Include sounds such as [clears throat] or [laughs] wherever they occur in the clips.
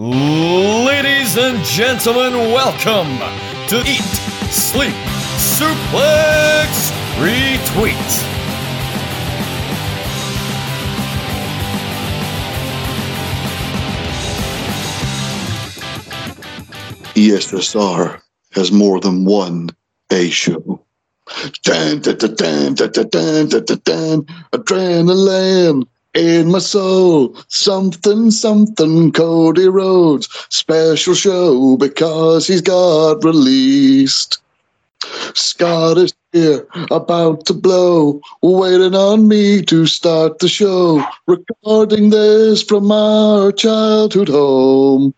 Ladies and gentlemen, welcome to Eat, Sleep, Suplex, Retweet. ESSR has more than one A show. Dun, dun, dun, dun, dun, dun, dun, dun. Adrenaline in my soul. Something, something, Cody Rhodes. Special show because he's got released. Scott is here, about to blow, waiting on me to start the show. Recording this from our childhood home.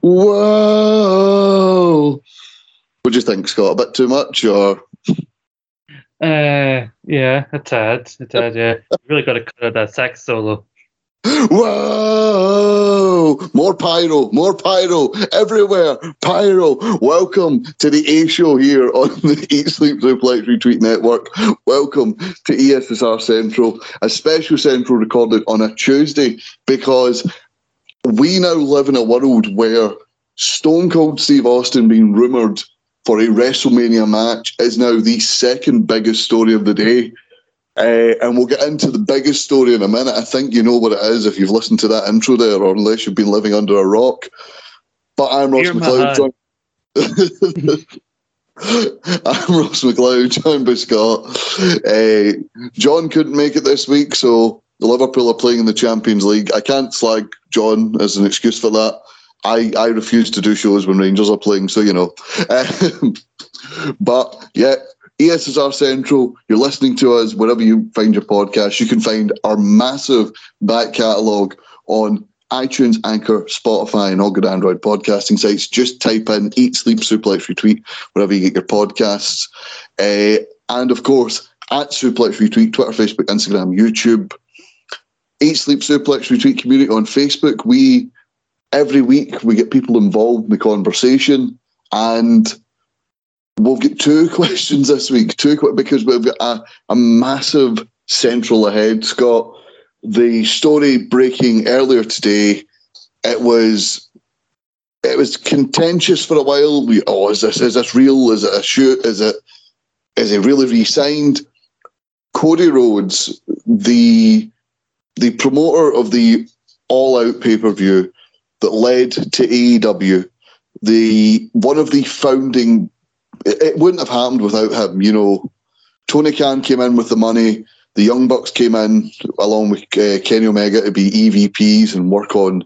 Whoa! What do you think, Scott? A bit too much, or Uh, yeah, a tad, a tad, yeah. Really got to cut out that sax solo. Whoa! More pyro, more pyro everywhere. Pyro. Welcome to the A show here on [laughs] the Eat Sleep Suplex Retweet Network. Welcome to ESSR Central, a special Central recorded on a Tuesday because we now live in a world where Stone Cold Steve Austin being rumoured for a WrestleMania match is now the second biggest story of the day. Uh, and we'll get into the biggest story in a minute. I think you know what it is if you've listened to that intro there, or unless you've been living under a rock. But I'm Ross McLeod. Joined... [laughs] I'm Ross McLeod, joined by Scott. Uh, John couldn't make it this week, so the Liverpool are playing in the Champions League. I can't slag John as an excuse for that. I, I refuse to do shows when Rangers are playing, so you know. [laughs] Um, but yeah, ESSR Central, you're listening to us wherever you find your podcast. You can find our massive back catalogue on iTunes, Anchor, Spotify, and all good Android podcasting sites. Just type in Eat, Sleep, Suplex, Retweet, wherever you get your podcasts. Uh, and of course, at Suplex Retweet, Twitter, Facebook, Instagram, YouTube. Eat, Sleep, Suplex, Retweet community on Facebook. We, every week, we get people involved in the conversation. And We've got two [laughs] questions this week, two because we've got a, a massive central ahead, Scott. The story breaking earlier today, it was it was contentious for a while. We oh, is this is this real? Is it a shoot? Is it is he really re-signed? Cody Rhodes, the the promoter of the All Out pay per view that led to AEW, the one of the founding it, it wouldn't have happened without him. You know, Tony Khan came in with the money. The Young Bucks came in along with uh, Kenny Omega to be EVPs and work on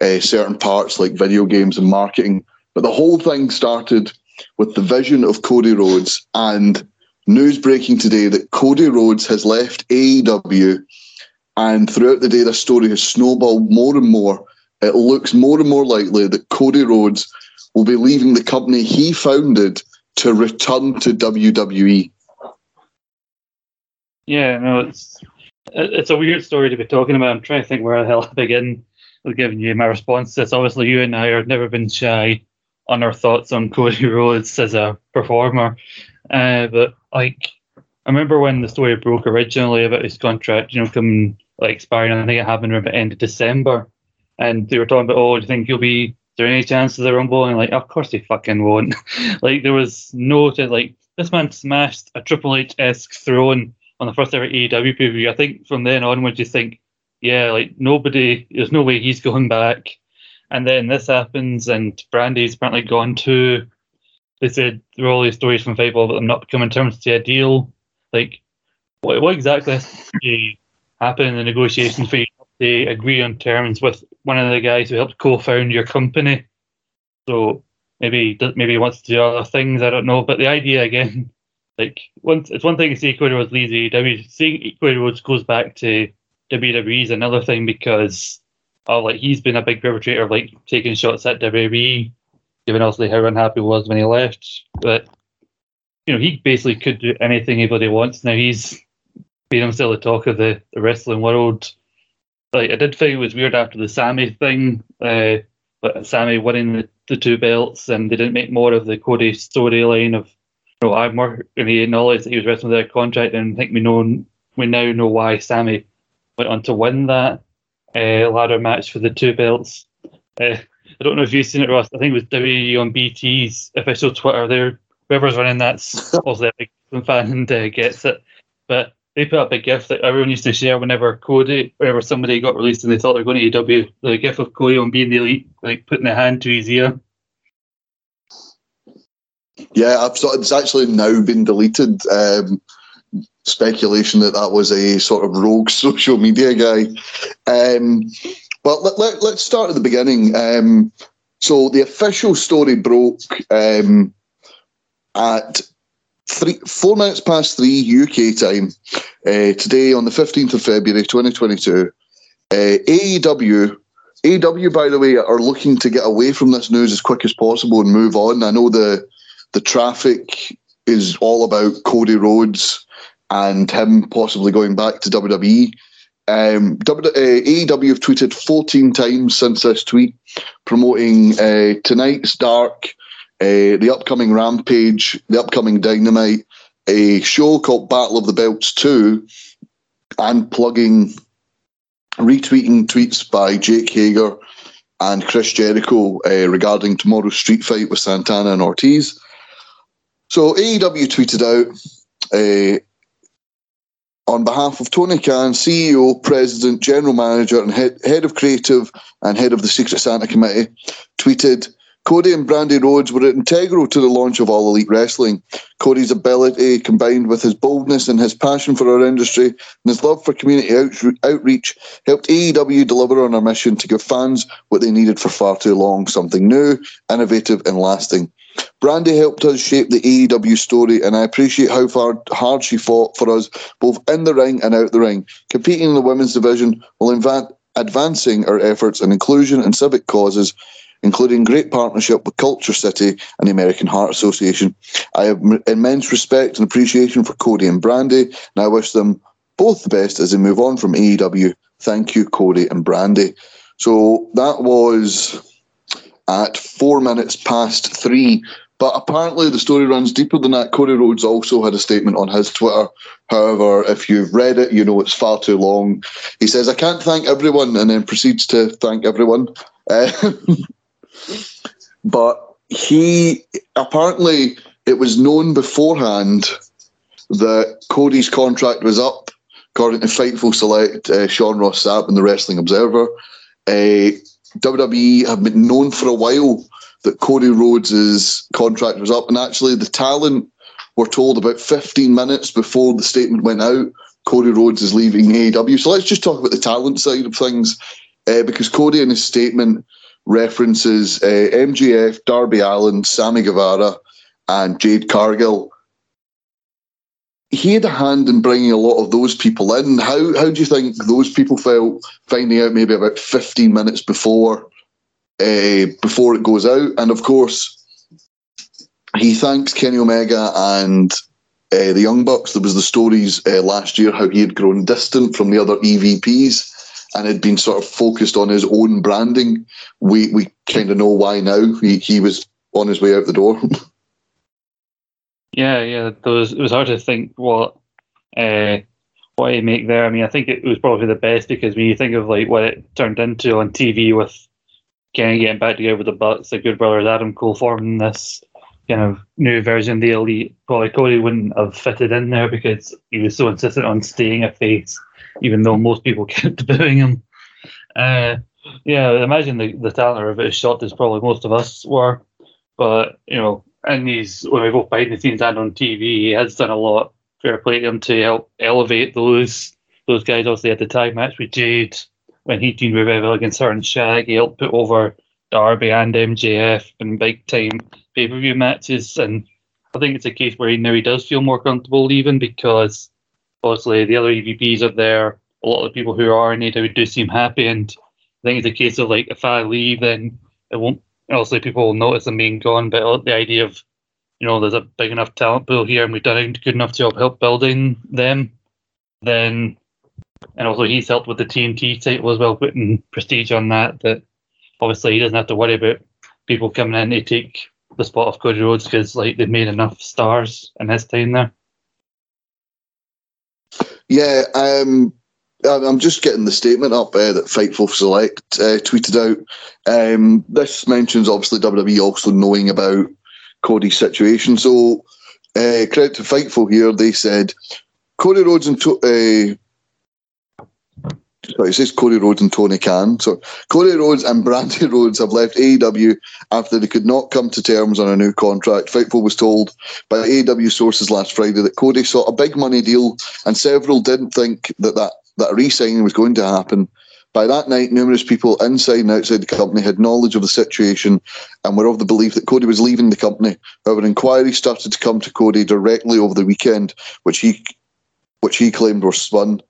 uh, certain parts like video games and marketing. But the whole thing started with the vision of Cody Rhodes and news breaking today that Cody Rhodes has left AEW. And throughout the day, this story has snowballed more and more. It looks more and more likely that Cody Rhodes will be leaving the company he founded to return to. WWE. Yeah, no, it's it's a weird story to be talking about. I'm trying to think where the hell I begin with giving you my response. It's obviously you and I have never been shy on our thoughts on Cody Rhodes as a performer. Uh, but like, I remember when the story broke originally about his contract, you know, coming like expiring. I think it happened around the end of December, and they were talking about, oh, do you think you'll be? Is there any chance of the Rumble? And like, of course they fucking won't. [laughs] like, there was no to, like this man smashed a Triple H esque throne on the first ever AEW pay per view. I think from then onwards you think, yeah, like nobody, there's no way he's going back. And then this happens, and Brandi's apparently gone too. They said there are all these stories from Fable them not coming to terms to a deal. Like, what, what exactly has to happen in the negotiations for to agree on terms with one of the guys who helped co-found your company? So maybe maybe he wants to do other things. I don't know. But the idea again, [laughs] like once it's one thing to see Cody Rhodes leaves AEW. Seeing Rhodes goes back to WWE is another thing because oh, like he's been a big perpetrator of like taking shots at WWE, given also how unhappy he was when he left. But you know, he basically could do anything anybody wants. Now he's been himself the talk of the, the wrestling world. Like I did think it was weird after the Sammy thing, uh, but Sammy winning the, the two belts, and they didn't make more of the Cody storyline of you know, I'm more and he acknowledged that he was wrestling without a contract, and I think we know we now know why Sammy went on to win that uh, ladder match for the two belts. Uh, I don't know if you've seen it, Ross. I think it was WWE on BT's official Twitter. There, whoever's running that's [laughs] also a big fan and uh, gets it. But they put up a gift that everyone used to share whenever Cody, whenever somebody got released and they thought they were going to AEW. The gift of Cody on being the elite, like putting a hand to his ear. Yeah, I've sort it's actually now been deleted. Um, speculation that that was a sort of rogue [laughs] social media guy. Um, but let, let, let's start at the beginning. Um, so the official story broke um, at three, four minutes past three UK time uh, today on the 15th of February 2022. Uh, AEW, AEW, by the way, are looking to get away from this news as quick as possible and move on. I know the the traffic is all about Cody Rhodes and him possibly going back to WWE. Um, w, uh, AEW have tweeted 14 times since this tweet promoting uh, tonight's Dark, uh, the upcoming Rampage, the upcoming Dynamite, a show called Battle of the Belts 2, and plugging, retweeting tweets by Jake Hager and Chris Jericho uh, regarding tomorrow's street fight with Santana and Ortiz. So AEW tweeted out uh, on behalf of Tony Khan, CEO, President, General Manager, and head, head of Creative and Head of the Secret Santa Committee, tweeted Cody and Brandi Rhodes were integral to the launch of All Elite Wrestling. Cody's ability, combined with his boldness and his passion for our industry and his love for community outreach, helped AEW deliver on our mission to give fans what they needed for far too long something new, innovative, and lasting. Brandi helped us shape the AEW story, and I appreciate how far hard she fought for us, both in the ring and out the ring, competing in the women's division while advancing our efforts in inclusion and civic causes including great partnership with KultureCity and the American Heart Association. I have immense respect and appreciation for Cody and Brandi, and I wish them both the best as they move on from AEW. Thank you, Cody and Brandi. So that was at four minutes past three. But apparently, the story runs deeper than that. Cody Rhodes also had a statement on his Twitter. However, if you've read it, you know it's far too long. He says, I can't thank everyone, and then proceeds to thank everyone. [laughs] Uh, but he apparently it was known beforehand that Cody's contract was up, according to Fightful Select, uh, Sean Ross Sapp and the Wrestling Observer. Uh, WWE have been known for a while that Cody Rhodes' contract was up, and actually the talent were told about 15 minutes before the statement went out. Cody Rhodes is leaving AEW. So let's just talk about the talent side of things, uh, because Cody in his statement references uh, MJF, Darby Allin, Sammy Guevara, and Jade Cargill. He had a hand in bringing a lot of those people in. How how do you think those people felt finding out maybe about fifteen minutes before uh, before it goes out? And of course, he thanks Kenny Omega and uh, the Young Bucks. There was the stories last year how he had grown distant from the other EVPs and had been sort of focused on his own branding. We we kind of know why now. He he was on his way out the door. [laughs] yeah, yeah. There was, it was hard to think what uh, what he make there. I mean, I think it was probably the best because when you think of like what it turned into on TV with Kenny getting back together with the Bucks, the Good Brothers, Adam Cole forming this kind of new version of the Elite. Probably Cody wouldn't have fitted in there because he was so insistent on staying a face even though most people [laughs] kept booing him. Uh, yeah, imagine the, the talent of it is shot as probably most of us were. But, you know, and he's, when we both behind the scenes and on TV, he has done a lot. Fair play to him to help elevate those those guys. Obviously, had the tag match with Jade when he teamed with Revival against her and Shaq. He helped put over Darby and MJF in big time pay per view matches. And I think it's a case where he now he does feel more comfortable leaving because obviously the other EVPs are there. A lot of the people who are in AEW do seem happy, and I think it's a case of like if I leave, then it won't. Obviously, people will notice I'm being gone, but the idea of you know there's a big enough talent pool here, and we've done a good enough job help building them, then and also he's helped with the TNT title as well, putting prestige on that. That obviously he doesn't have to worry about people coming in to take the spot of Cody Rhodes because like they've made enough stars in his time there. Yeah, um, I'm just getting the statement up uh, that Fightful Select uh, tweeted out. Um, this mentions obviously WWE also knowing about Cody's situation. So, uh, credit to Fightful here. They said Cody Rhodes and to- uh, sorry, it says Cody Rhodes and Tony Khan. So Cody Rhodes and Brandi [laughs] Rhodes have left AEW after they could not come to terms on a new contract. Fightful was told by AEW sources last Friday that Cody sought a big money deal, and several didn't think that that, that re-signing was going to happen. By that night, numerous people inside and outside the company had knowledge of the situation and were of the belief that Cody was leaving the company. However, inquiries started to come to Cody directly over the weekend, which he which he claimed were spun.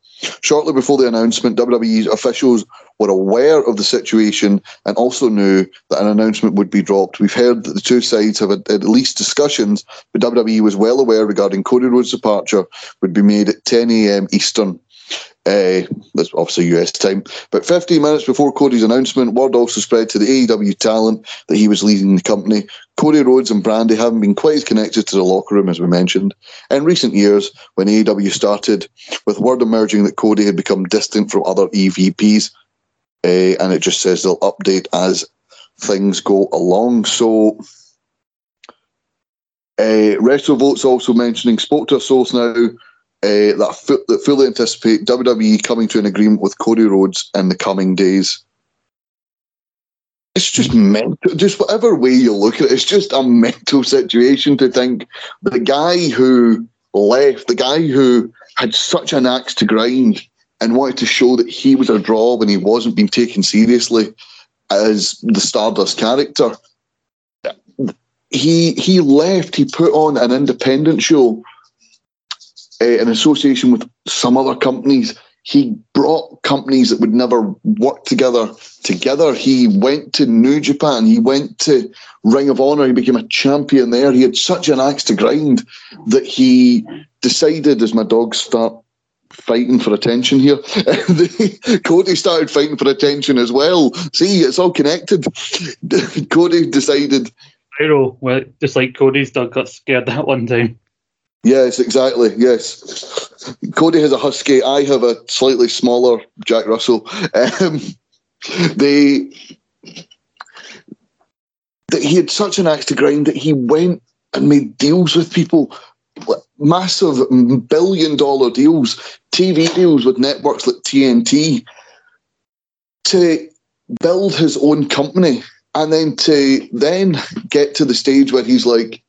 Shortly before the announcement, WWE's officials were aware of the situation and also knew that an announcement would be dropped. We've heard that the two sides have had at least discussions, but WWE was well aware regarding Cody Rhodes' departure would be made at 10 a.m. Eastern. Uh, that's obviously US time. But 15 minutes before Cody's announcement, word also spread to the AEW talent that he was leaving the company. Cody Rhodes and Brandi haven't been quite as connected to the locker room as we mentioned. In recent years, when AEW started, with word emerging that Cody had become distant from other EVPs, uh, and it just says they'll update as things go along. So, uh, WrestleVote's also mentioning, spoke to a source now uh, that, fu- that fully anticipate WWE coming to an agreement with Cody Rhodes in the coming days. It's just mental. Just whatever way you look at it, it's just a mental situation to think the guy who left, the guy who had such an axe to grind and wanted to show that he was a draw when he wasn't being taken seriously as the Stardust character. He he left. He put on an independent show uh, in association with some other companies. He brought companies that would never work together together. He went to New Japan. He went to Ring of Honor. He became a champion there. He had such an axe to grind that he decided, as my dogs start fighting for attention here, [laughs] Cody started fighting for attention as well. See, it's all connected. [laughs] Cody decided I know. well, just like Cody's dog got scared that one time. Yes, exactly. Yes. Cody has a husky. I have a slightly smaller Jack Russell. [laughs] Um, they, that he had such an axe to grind that he went and made deals with people, massive billion dollar deals, TV deals with networks like TNT, to build his own company, and then to then get to the stage where he's like,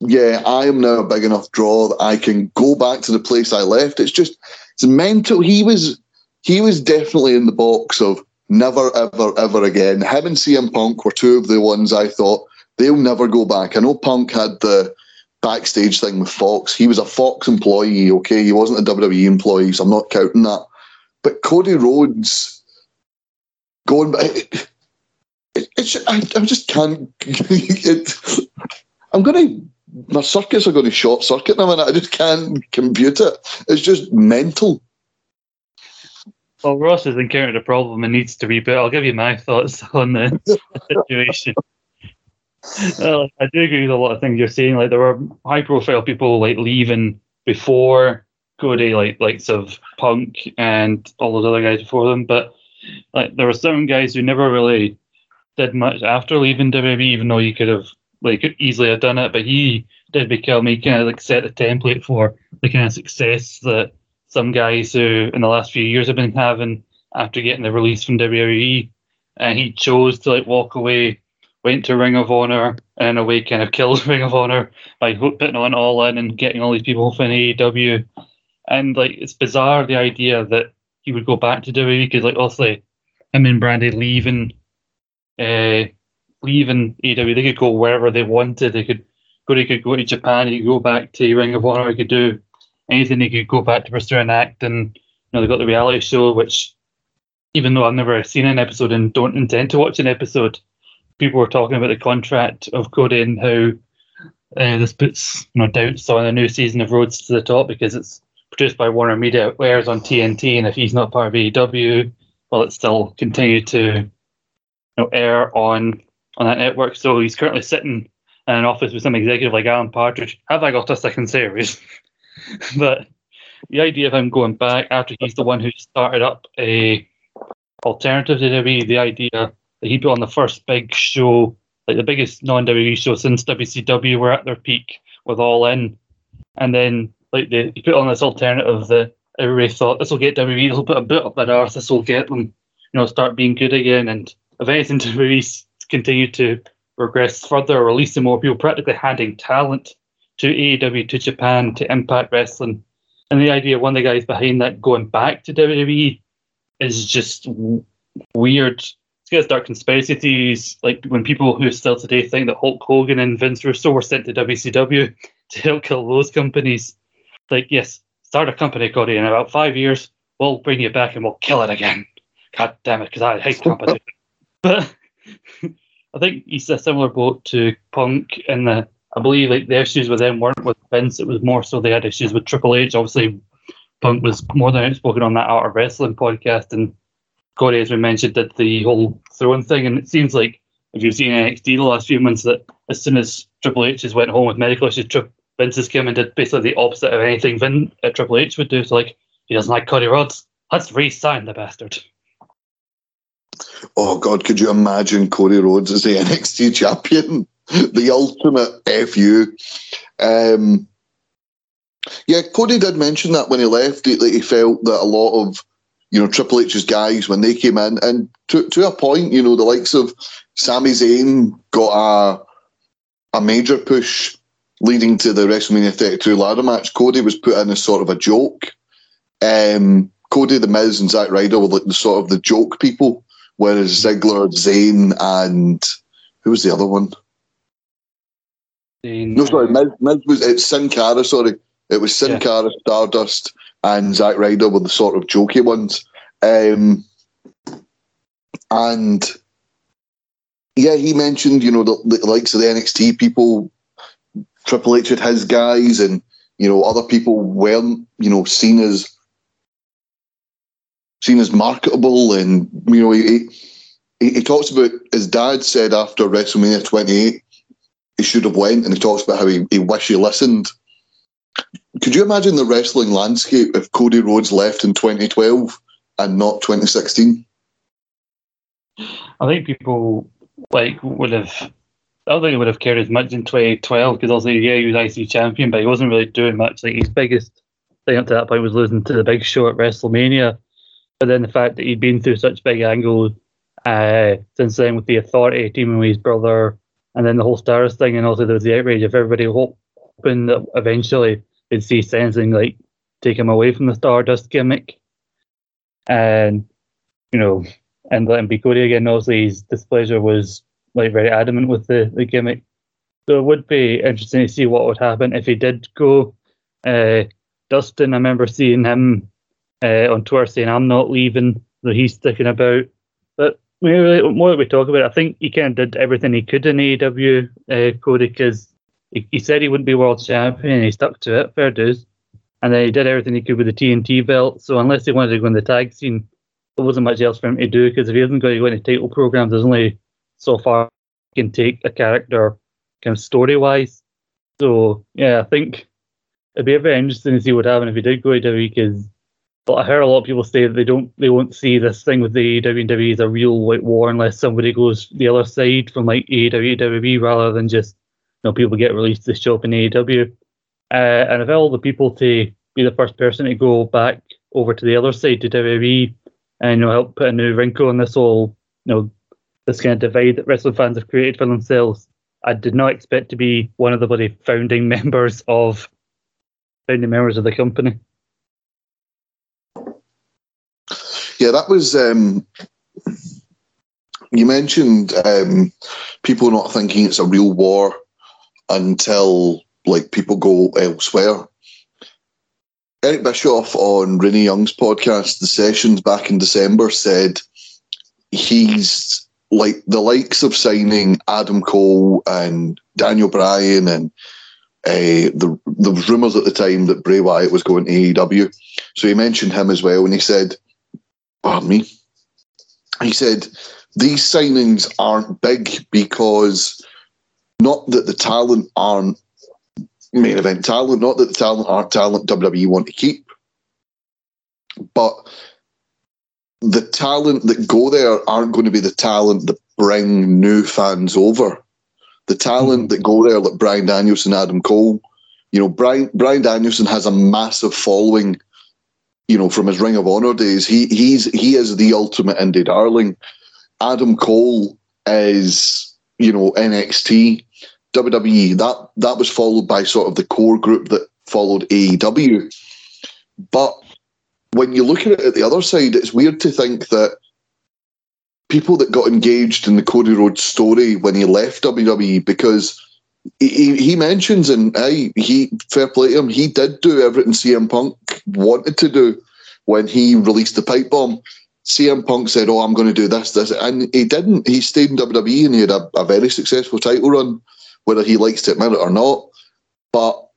yeah, I am now a big enough draw that I can go back to the place I left. It's just it's mental. He was he was definitely in the box of never ever ever again. Him and CM Punk were two of the ones I thought they'll never go back. I know Punk had the backstage thing with Fox. He was a Fox employee, okay? He wasn't a WWE employee, so I'm not counting that. But Cody Rhodes going. It, it, it's I, I just can't. [laughs] It, I'm gonna my circuits are going to short circuit in a minute. I just can't compute it. It's just mental. Well, Ross has encountered a problem and needs to rebuild. I'll give you my thoughts [laughs] on the situation. well, I do agree with a lot of things you're saying. Like there were high-profile people like leaving before Cody, like likes of Punk and all those other guys before them. But like there were some guys who never really did much after leaving WWE, even though you could have like could easily have done it, but he did become he kind of like set the template for the kind of success that some guys who in the last few years have been having after getting the release from WWE. And he chose to like walk away, went to Ring of Honor, and in a way kind of killed [laughs] Ring of Honor by putting on all in and getting all these people from AEW. And like it's bizarre the idea that he would go back to WWE because like obviously him and Brandi leaving uh, leaving AEW, they could go wherever they wanted. They could go. They could go to Japan. They could go back to Ring of Honor. They could do anything. They could go back to pursuing acting. You know, they got the reality show, which even though I've never seen an episode and don't intend to watch an episode, people were talking about the contract of Cody and how uh, this puts you know doubts on the new season of Rhodes to the Top because it's produced by Warner Media, it airs on TNT, and if he's not part of AEW, well, it still continue to you know, air on on that network. So he's currently sitting in an office with some executive like Alan Partridge. Have I got a second series? [laughs] but the idea of him going back after he's the one who started up eh, a alternative to WWE, the idea that he put on the first big show, like the biggest non WWE show since WCW were at their peak with All In, and then like they he put on this alternative that everybody thought this will get WWE, will put a bit up their arse, this will get them, you know, start being good again, and if anything, [laughs] WWE continue to progress further, releasing more people, practically handing talent to AEW, to Japan, to Impact Wrestling. And the idea of one of the guys behind that going back to WWE is just w- weird. It's going to start conspiracy theories, like when people who still today think that Hulk Hogan and Vince Russo were sent to WCW [laughs] to help kill those companies. Like, yes, start a company, Cody, in about five years, we'll bring you back and we'll kill it again. God damn it, because I hate [laughs] competition. but I think he's a similar boat to Punk in the I believe like the issues with them weren't with Vince, it was more so they had issues with Triple H. Obviously Punk was more than outspoken on that Art of Wrestling podcast and Corey, as we mentioned, did the whole throwing thing and it seems like if you've seen NXT the last few months that as soon as Triple H has went home with medical issues, Tri- Vince has come and did basically the opposite of anything Vin uh, Triple H would do. So like he doesn't like Cody Rhodes. Let's re-sign the bastard. Oh God, could you imagine Cody Rhodes as the [laughs] NXT champion? the ultimate fu. Um, yeah, Cody did mention that when he left, he, he felt that a lot of you know Triple H's guys when they came in, and to to a point, you know the likes of Sami Zayn got a a major push leading to the WrestleMania 32 ladder match. Cody was put in as sort of a joke. Um, Cody, The Miz, and Zack Ryder were like the sort of the joke people, whereas Ziggler, Zayn, and who was the other one? No, sorry, Miz, Miz was it's Sin Cara. Sorry, it was Sin Yeah. Cara, Stardust, and Zack Ryder were the sort of jokey ones. Um, and yeah, he mentioned you know the, the likes of the NXT people. Triple H had his guys, and you know other people weren't you know seen as seen as marketable, and you know he he, he talks about his dad said after WrestleMania 28 he should have went, and he talks about how he, he wish he listened. Could you imagine the wrestling landscape if Cody Rhodes left in 2012 and not 2016? I think people like would have. I don't think he would have cared as much in 2012 because also yeah he was IC champion, but he wasn't really doing much. Like his biggest thing up to that point was losing to the Big Show at WrestleMania. But then the fact that he'd been through such big angles uh, since then with the Authority teaming with his brother, and then the whole Stars thing, and also there was the outrage of everybody hoping that eventually they'd see something like take him away from the Stardust gimmick, and you know and let him be Cody again. Obviously, his displeasure was like very adamant with the, the gimmick. So it would be interesting to see what would happen if he did go. Uh, Dustin, I remember seeing him uh, on Twitter saying, "I'm not leaving," so he's sticking about. But we really, what we talk about, it, I think he kind of did everything he could in AEW, uh, Cody, because he, he said he wouldn't be world champion, and he stuck to it. Fair dues. And then he did everything he could with the TNT belt. So unless he wanted to go in the tag scene, there wasn't much else for him to do because if he isn't going to go into title programs, there's only so far he can take a character kind of story wise. So yeah, I think it'd be very interesting to see what happened if he did go to WWE because but I heard a lot of people say that they don't they won't see this thing with the WWE as a real like war unless somebody goes the other side from like AEW WWE rather than just you know people get released to show up in AEW. Uh, and if all the people to be the first person to go back over to the other side to WWE and you know help put a new wrinkle on this whole you know this kind of divide that wrestling fans have created for themselves. I did not expect to be one of the bloody founding [laughs] members of founding members of the company. Yeah, that was. Um, you mentioned um, people not thinking it's a real war until like people go elsewhere. Eric Bischoff on Renee Young's podcast, The Sessions, back in December, said he's like the likes of signing Adam Cole and Daniel Bryan and uh, the there was rumours at the time that Bray Wyatt was going to AEW. So he mentioned him as well, and he said, "Pardon me." He said these signings aren't big because not that the talent aren't main event talent, not that the talent aren't talent WWE want to keep, but the talent that go there aren't going to be the talent that bring new fans over. The talent hmm. that go there, like Bryan Danielson, Adam Cole, you know, Brian Bryan Danielson has a massive following. You know, from his Ring of Honor days, he he's he is the ultimate indie darling. Adam Cole is you know NXT, WWE. That that was followed by sort of the core group that followed AEW. But when you look at it at the other side, it's weird to think that people that got engaged in the Cody Rhodes story when he left WWE because he, he mentions and hey, he fair play to him, he did do everything CM Punk wanted to do when he released the pipe bomb. CM Punk said, "Oh, I'm going to do this, this," and he didn't. He stayed in WWE and he had a, a very successful title run, whether he likes to admit it or not. But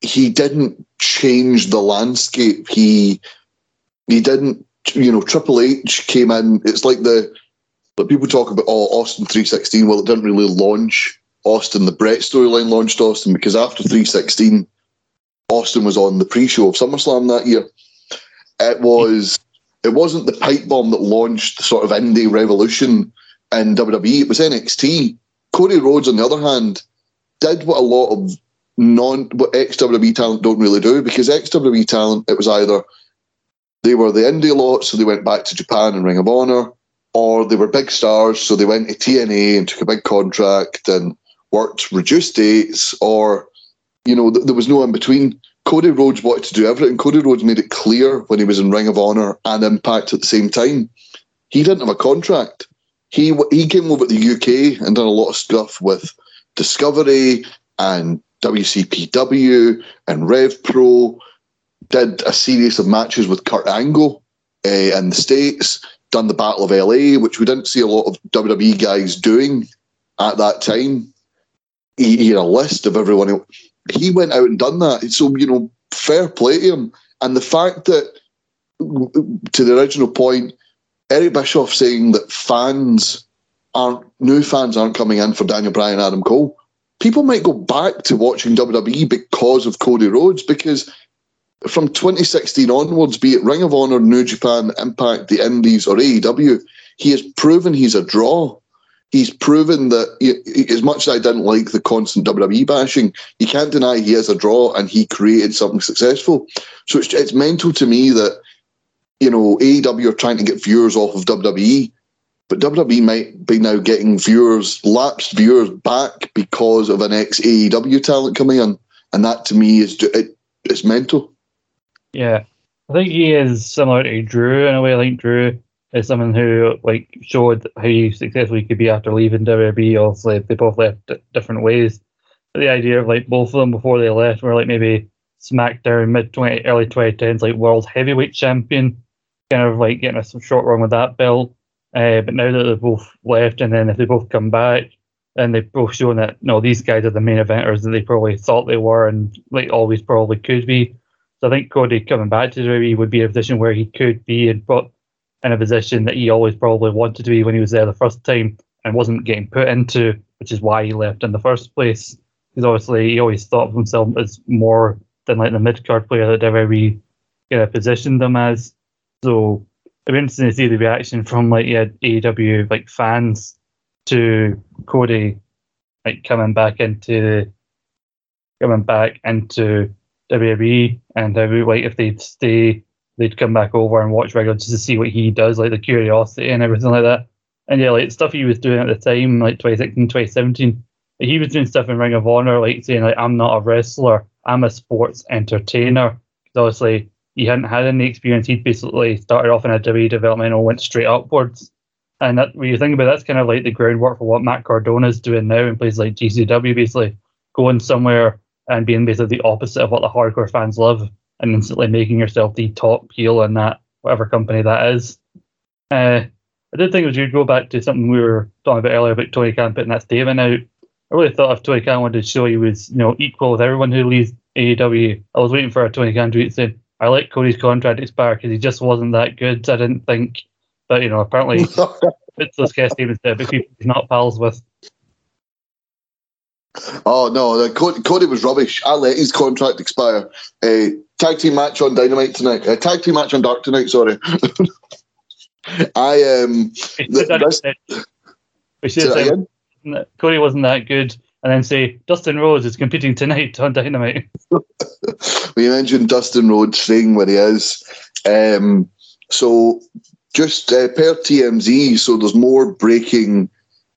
he didn't change the landscape. He he didn't. You know, Triple H came in. It's like the but people talk about oh Austin 316. Well, it didn't really launch Austin. The Bret storyline launched Austin because after 316, Austin was on the pre-show of SummerSlam that year. It was it wasn't the pipe bomb that launched the sort of indie revolution in WWE. It was NXT. Cody Rhodes, on the other hand, did what a lot of non what ex WWE talent don't really do because ex WWE talent it was either they were the indie lot, so they went back to Japan and Ring of Honor, or they were big stars, so they went to TNA and took a big contract and worked reduced dates, or you know th- there was no in between. Cody Rhodes wanted to do everything. Cody Rhodes made it clear when he was in Ring of Honor and Impact at the same time. He didn't have a contract. He he came over to the UK and done a lot of stuff with Discovery and WCPW and Rev Pro. Did a series of matches with Kurt Angle uh, in the States. Done the Battle of LA, which we didn't see a lot of WWE guys doing at that time. He, had a list of everyone. He went out and done that. So you know, fair play to him. And the fact that, to the original point, Eric Bischoff saying that fans aren't new fans aren't coming in for Daniel Bryan, Adam Cole people might go back to watching WWE because of Cody Rhodes because from 2016 onwards, be it Ring of Honor, New Japan, Impact, the Indies, or AEW, he has proven he's a draw. He's proven that, he, as much as I didn't like the constant WWE bashing, you can't deny he has a draw and he created something successful. So it's, it's mental to me that, you know, AEW are trying to get viewers off of WWE but WWE might be now getting viewers, lapsed viewers back because of an ex AEW talent coming in, and that to me is it, it's mental. Yeah, I think he is similar to Drew in a way. Like Drew is someone who like showed how successful he could be after leaving WWE. Also, they both left different ways. But the idea of like both of them before they left were like maybe SmackDown mid twenty early twenty tens like world heavyweight champion, kind of like getting a short run with that belt uh, but now that they've both left, and then if they both come back, and they've both shown that no, these guys are the main eventers that they probably thought they were, and like always probably could be. So I think Cody coming back to WWE would be a position where he could be and put in a position that he always probably wanted to be when he was there the first time and wasn't getting put into, which is why he left in the first place. Because obviously he always thought of himself as more than like the mid card player that WWE you know, positioned him as. So it'd be interesting to see the reaction from like yeah, AEW like fans to Cody like coming back into coming back into WWE and how like if they'd stay they'd come back over and watch regular just to see what he does, like the curiosity and everything like that. And yeah, like stuff he was doing at the time, like 2016, 2017, he was doing stuff in Ring of Honor, like saying like I'm not a wrestler, I'm a sports entertainer. Because obviously he hadn't had any experience. He'd basically started off in a WWE development and went straight upwards. And that, when you think about it, that's kind of like the groundwork for what Matt Cardona is doing now in places like GCW, basically going somewhere and being basically the opposite of what the hardcore fans love and instantly making yourself the top heel in that, whatever company that is. Uh, I did think it was good to go back to something we were talking about earlier about Tony Khan putting that statement out. I really thought if Tony Khan wanted to show he was, you know, equal with everyone who leaves AEW, I was waiting for a Tony Khan tweet saying, I like Cody's contract expire because he just wasn't that good. I didn't think, but you know, apparently [laughs] it's those cast statements there, but people he's not pals with. Oh no, Cody, Cody, was rubbish. I let his contract expire. Uh, tag team match on Dynamite tonight. Uh, tag team match on Dark tonight. Sorry. [laughs] I um. This, we should say Cody wasn't that good, and then say Dustin Rhodes is competing tonight on Dynamite. [laughs] we mentioned Dustin Rhodes staying where he is. Um, so just uh, per TMZ, so there's more breaking,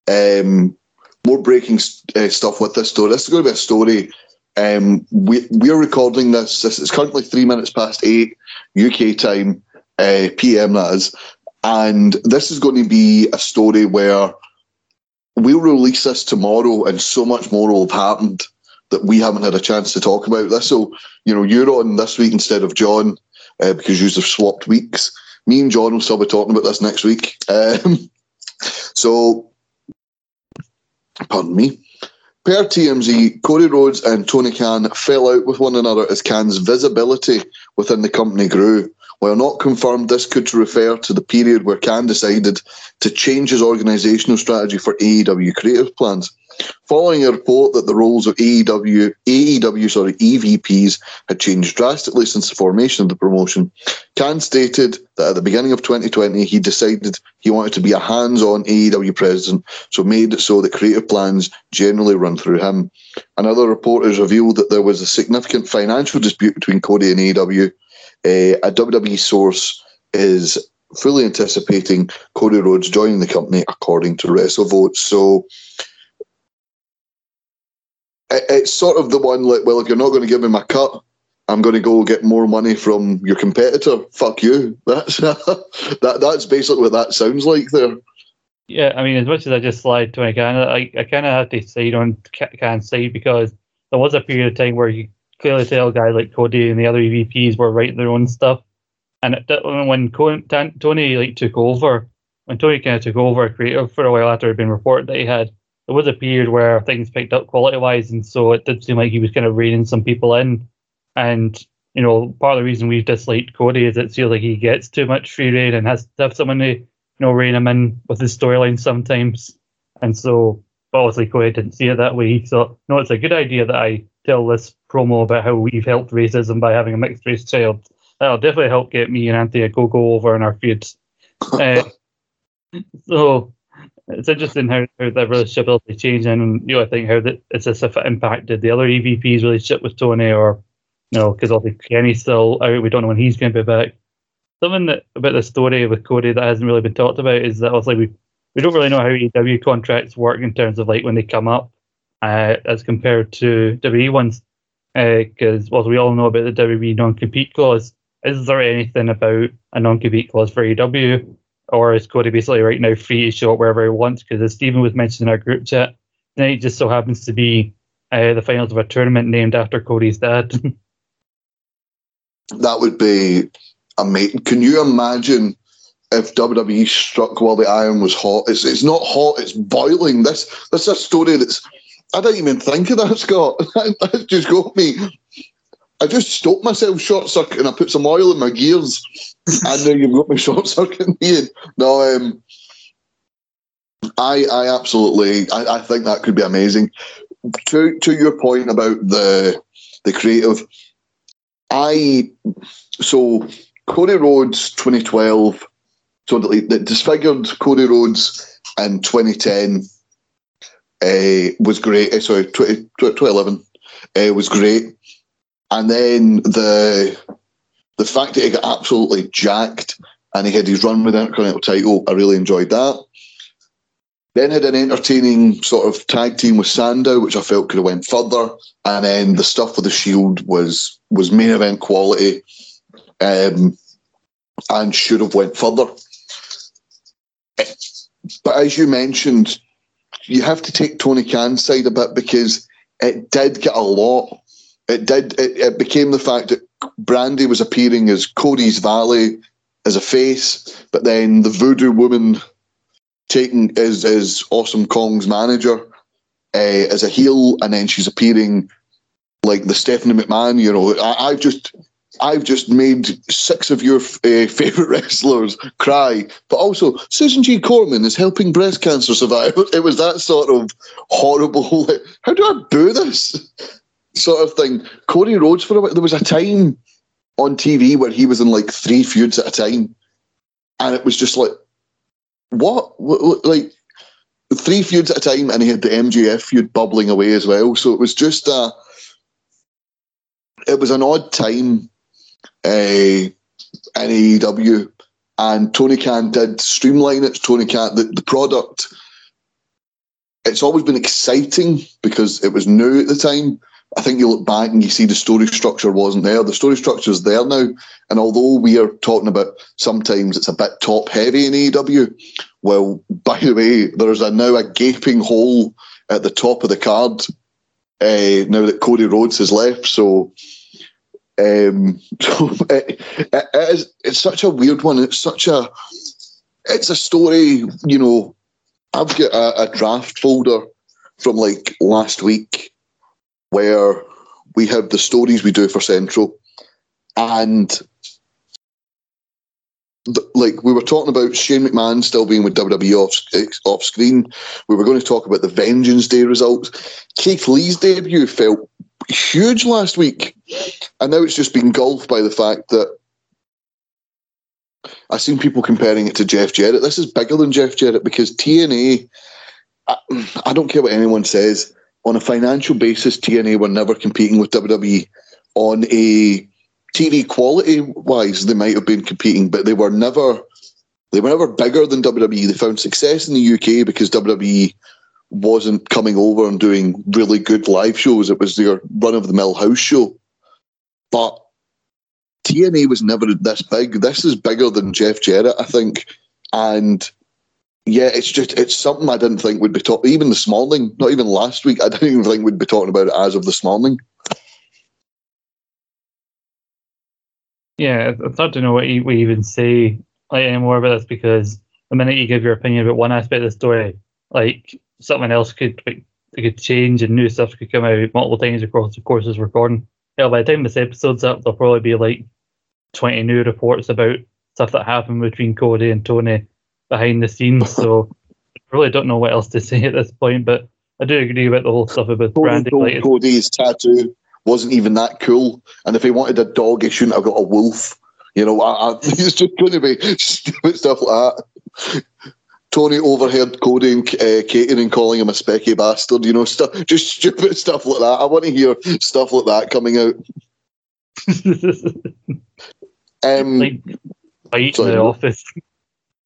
um, more breaking uh, stuff with this story. This is going to be a story. Um, we we are recording this. This is currently three minutes past eight UK time, uh, PM is, and this is going to be a story where we'll release this tomorrow, and so much more will have happened that we haven't had a chance to talk about. This so you know you're on this week instead of John uh, because you have swapped weeks. Me and John will still be talking about this next week. [laughs] Um, so, pardon me. Per TMZ, Cody Rhodes and Tony Khan fell out with one another as Khan's visibility within the company grew. While not confirmed, this could refer to the period where Khan decided to change his organisational strategy for AEW creative plans. Following a report that the roles of AEW, AEW sorry, EVPs had changed drastically since the formation of the promotion, Khan stated that at the beginning of 2020 he decided he wanted to be a hands-on AEW president, so made it so that creative plans generally run through him. Another report has revealed that there was a significant financial dispute between Cody and AEW. Uh, a WWE source is fully anticipating Cody Rhodes joining the company, according to WrestleVotes. So it's sort of the one like, well, if you're not going to give me my cut, I'm going to go get more money from your competitor. Fuck you. [laughs] That's that. That's basically what that sounds like there. Yeah, I mean, as much as I just slide to Khan, I, I kind of have to side on Khan's say because there was a period of time where you clearly tell a guy like Cody and the other EVPs were writing their own stuff, and it, when Tony like took over, when Tony kind of took over creative for a while after it had been reported that he had there was a period where things picked up quality wise, and so it did seem like he was kind of reining some people in. And you know, part of the reason we've disliked Cody is it feels like he gets too much free reign and has to have someone to you know rein him in with his storyline sometimes. And so obviously Cody didn't see it that way. He thought, no, it's a good idea that I tell this promo about how we've helped racism by having a mixed race child. That'll definitely help get me and Anthony Ogogo over in our feuds. uh, so it's interesting how, how that relationship is changing, and you know, I think how that it's as if it impacted the other EVP's relationship with Tony, or you know, because obviously Kenny's still out, we don't know when he's going to be back. Something that about the story with Cody that hasn't really been talked about is that obviously we we don't really know how EW contracts work in terms of like when they come up, uh, as compared to WWE ones, because uh, well, we all know about the WWE non-compete clause. Is there anything about a non-compete clause for EW? Or is Cody basically right now free to show up wherever he wants? Because as Stephen was mentioning in our group chat, tonight just so happens to be uh, the finals of a tournament named after Cody's dad. [laughs] that would be amazing. Can you imagine if WWE struck while the iron was hot? It's it's not hot; it's boiling. This this is a story that's I didn't even think of that, [laughs] Scott. [laughs] that just got me. I just stopped myself short circuit and I put some oil in my gears [laughs] I know you've got me short circuiting. No, um, I I absolutely I, I think that could be amazing. To to your point about the the creative, I so Cody Rhodes 2012, so the, the disfigured Cody Rhodes in 2010 uh, was great. Uh, sorry, 20, 2011 uh, was great, and then the the fact that he got absolutely jacked and he had his run with the Intercontinental title, I really enjoyed that. Then had an entertaining sort of tag team with Sandow, which I felt could have went further. And then the stuff with the Shield was was main event quality, um, and should have went further. But as you mentioned, you have to take Tony Khan's side a bit because it did get a lot. It did. It, it became the fact that Brandi was appearing as Cody's valet as a face, but then the voodoo woman taking is is Awesome Kong's manager uh, as a heel, and then she's appearing like the Stephanie McMahon. You know, I, I just I've just made six of your [laughs] uh, favourite wrestlers cry, but also Susan G. Komen is helping breast cancer survivors. [laughs] It was that sort of horrible, [laughs] like, how do I boo this sort of thing? Cody Rhodes, for a there was a time on TV where he was in like three feuds at a time, and it was just like, what? Like, three feuds at a time, and he had the MJF feud bubbling away as well. So it was just a, it was an odd time uh, in AEW, and Tony Khan did streamline it. Tony Khan, the, the product, it's always been exciting because it was new at the time. I think you look back and you see the story structure wasn't there. The story structure is there now. And although we are talking about sometimes it's a bit top heavy in AEW, well, by the way, there's a, now a gaping hole at the top of the card uh, now that Cody Rhodes has left. So, um, [laughs] so it, it is, it's such a weird one. It's such a, it's a story, you know, I've got a, a draft folder from like last week where we have the stories we do for Central, and the, like we were talking about Shane McMahon still being with WWE off, off screen. We were going to talk about the Vengeance Day results. Keith Lee's debut felt huge last week, and now it's just been engulfed by the fact that I've seen people comparing it to Jeff Jarrett. This is bigger than Jeff Jarrett because TNA. I, I don't care what anyone says on a financial basis, TNA were never competing with WWE. On a TV quality wise, they might have been competing, but they were never they were never bigger than WWE. They found success in the UK because WWE wasn't coming over and doing really good live shows. It was their run of the mill house show. But TNA was never this big. This is bigger than Jeff Jarrett, I think. And yeah, it's just it's something I didn't think would be talk. Even this morning, not even last week, I didn't even think we'd be talking about it as of this morning. Yeah, it's hard to know what you, we even say like anymore about this because the minute you give your opinion about one aspect of the story, like something else could it could change and new stuff could come out multiple times across the course of recording. Hell, by the time this episode's up, there'll probably be like twenty new reports about stuff that happened between Cody and Tony behind the scenes. So I really don't know what else to [laughs] say at this point, but I do agree about the whole stuff about branding. Like, Cody's tattoo wasn't even that cool, and if he wanted a dog, he shouldn't have got a wolf. You know, I, I, [laughs] it's just going to be stupid stuff like that. Tony overheard Cody and uh, and calling him a specky bastard. You know, stuff just stupid stuff like that. I want to hear stuff like that coming out. [laughs] um, like, fight in the office.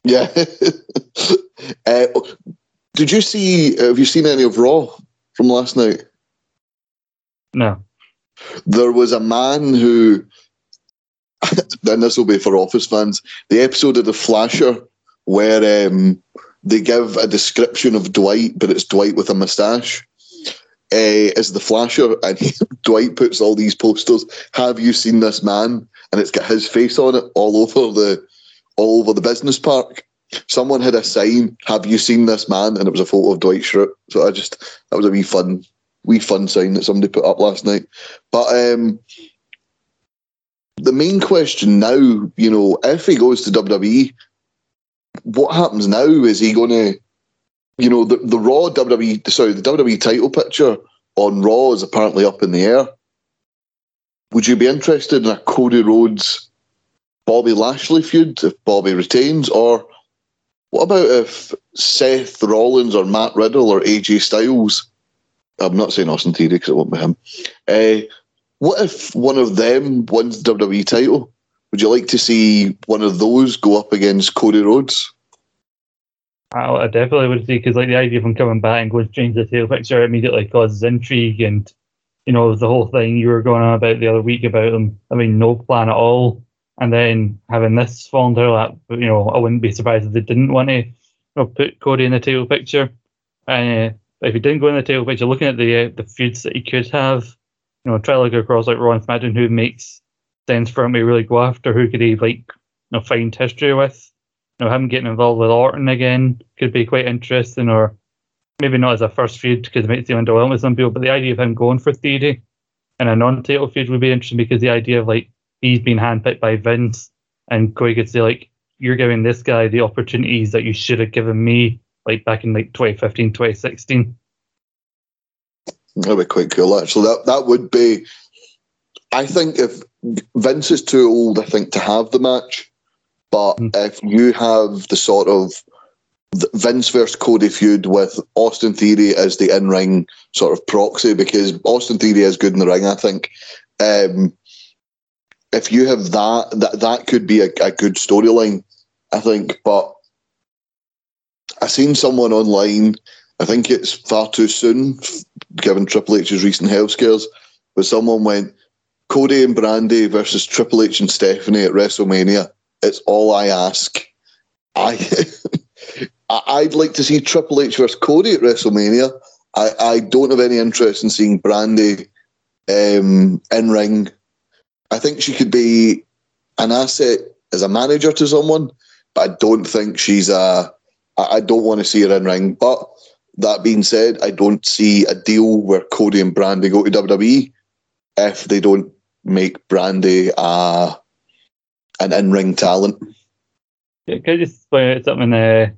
Yeah. [laughs] uh, did you see? Have you seen any of Raw from last night? No. There was a man who, [laughs] and this will be for Office fans, the episode of The Flasher where um, they give a description of Dwight, but it's Dwight with a moustache. Uh, is the flasher, and [laughs] he, Dwight puts all these posters. Have you seen this man? And it's got his face on it all over the all over the business park. Someone had a sign, "Have you seen this man?" and it was a photo of Dwight Schrute. So I just that was a wee fun, wee fun sign that somebody put up last night. But um, the main question now, you know, if he goes to WWE, what happens now? Is he going to, you know, the the Raw WWE, sorry, the WWE title picture on Raw is apparently up in the air. Would you be interested in a Cody Rhodes Bobby Lashley feud if Bobby retains? Or what about if Seth Rollins or Matt Riddle or AJ Styles? I'm not saying Austin Theory because it won't be him. Uh, what if one of them wins the WWE title? Would you like to see one of those go up against Cody Rhodes? I definitely would see because like the idea of him coming back and going to change the tail picture immediately causes intrigue and you know the whole thing you were going on about the other week about them I mean no plan at all and then having this fall into lap, you know, I wouldn't be surprised if they didn't want to you know, put Cody in the title picture. Uh, if he didn't go in the title picture, looking at the uh, the feuds that he could have, you know, try to look across like Raw and who makes sense for him to really go after, who could he like, you know, find history with. You know, him getting involved with Orton again could be quite interesting, or maybe not as a first feud because it might seem underwhelming with some people, but the idea of him going for Theory in a non-title feud would be interesting because the idea of like he's been handpicked by Vince, and Cody could say like, "You're giving this guy the opportunities that you should have given me." Like back in like 2015, 2016. That'd be quite cool, actually. That that would be. I think if Vince is too old, I think to have the match, but Mm. if you have the sort of Vince versus Cody feud with Austin Theory as the in ring sort of proxy, because Austin Theory is good in the ring, I think. Um, if you have that, that that could be a, a good storyline, I think. But I seen someone online. I think it's far too soon, given Triple H's recent health scares. But someone went Cody and Brandi versus Triple H and Stephanie at WrestleMania. It's all I ask. I [laughs] I'd like to see Triple H versus Cody at WrestleMania. I, I don't have any interest in seeing Brandi um, in ring. I think she could be an asset as a manager to someone, but I don't think she's a. I don't want to see her in ring. But that being said, I don't see a deal where Cody and Brandi go to WWE if they don't make Brandi uh, an in ring talent. Yeah, can I just point out something? Uh,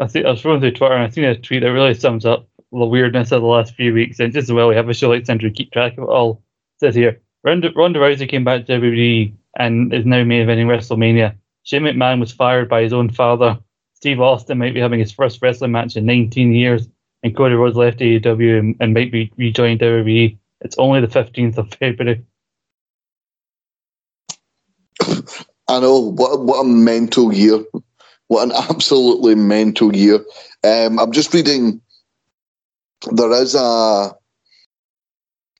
I see. I was scrolling through Twitter and I seen a tweet that really sums up the weirdness of the last few weeks. And just as well, we have a show like Central keep track of it all. It says here, Ronda, Ronda Rousey came back to WWE and is now main eventing WrestleMania. Shane McMahon was fired by his own father. Steve Austin might be having his first wrestling match in 19 years, and Cody Rhodes left AEW and, and might be rejoining WWE. It's only the 15th of February. [coughs] I know what what a mental year, what an absolutely mental year. Um, I'm just reading. There is a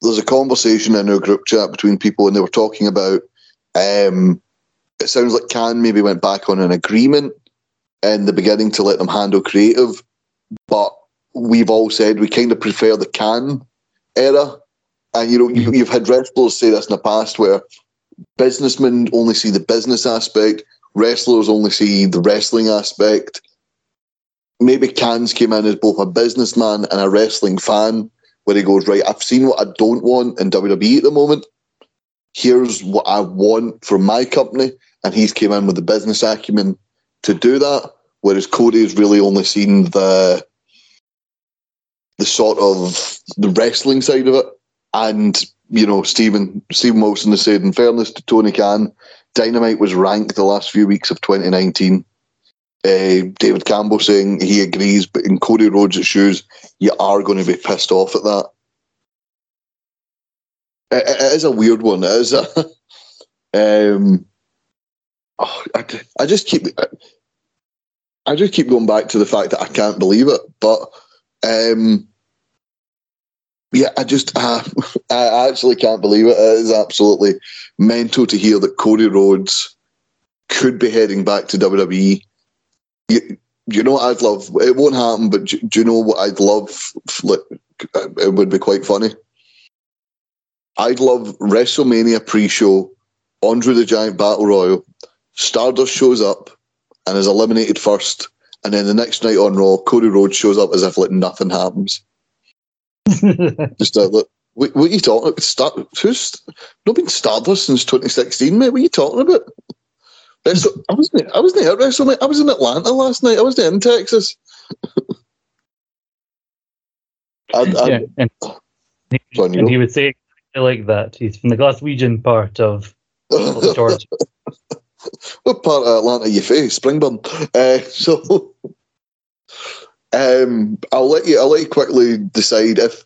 there's a conversation in our group chat between people, and they were talking about. Um, it sounds like Khan maybe went back on an agreement in the beginning to let them handle creative, but we've all said we kind of prefer the Khan era. And you know, you, you've had wrestlers say this in the past where businessmen only see the business aspect, wrestlers only see the wrestling aspect. Maybe Khan's came in as both a businessman and a wrestling fan, where he goes, Right, I've seen what I don't want in WWE at the moment. Here's what I want from my company. And he's came in with the business acumen to do that. Whereas Cody's really only seen the the sort of the wrestling side of it. And you know, Stephen Stephen Wilson has said, in fairness to Tony Khan, Dynamite was ranked the last few weeks of 2019. Uh, David Campbell saying he agrees, but in Cody Rhodes' shoes, you are going to be pissed off at that. It, it is a weird one. It is a. [laughs] um, oh, I, I just keep. I just keep going back to the fact that I can't believe it, but. Um, yeah, I just uh, [laughs] I actually can't believe it. It is absolutely mental to hear that Cody Rhodes could be heading back to WWE. You, you know what I'd love? It won't happen, but do, do you know what I'd love? It would be quite funny. I'd love WrestleMania pre-show, Andre the Giant Battle Royal. Stardust shows up and is eliminated first, and then the next night on Raw, Cody Rhodes shows up as if like nothing happens. [laughs] Just uh, look, what, what are you talking about? Start, who's not been Stardust since 2016, mate? What are you talking about? I wasn't. I wasn't at WrestleMania. I was in Atlanta last night. I wasn't in Texas. [laughs] I, I, yeah, and, you and he would say like that. He's from the Glaswegian part of of Georgia. [laughs] what part of Atlanta you face? Springburn. Uh, [laughs] so, um, I'll let you. I'll let you quickly decide if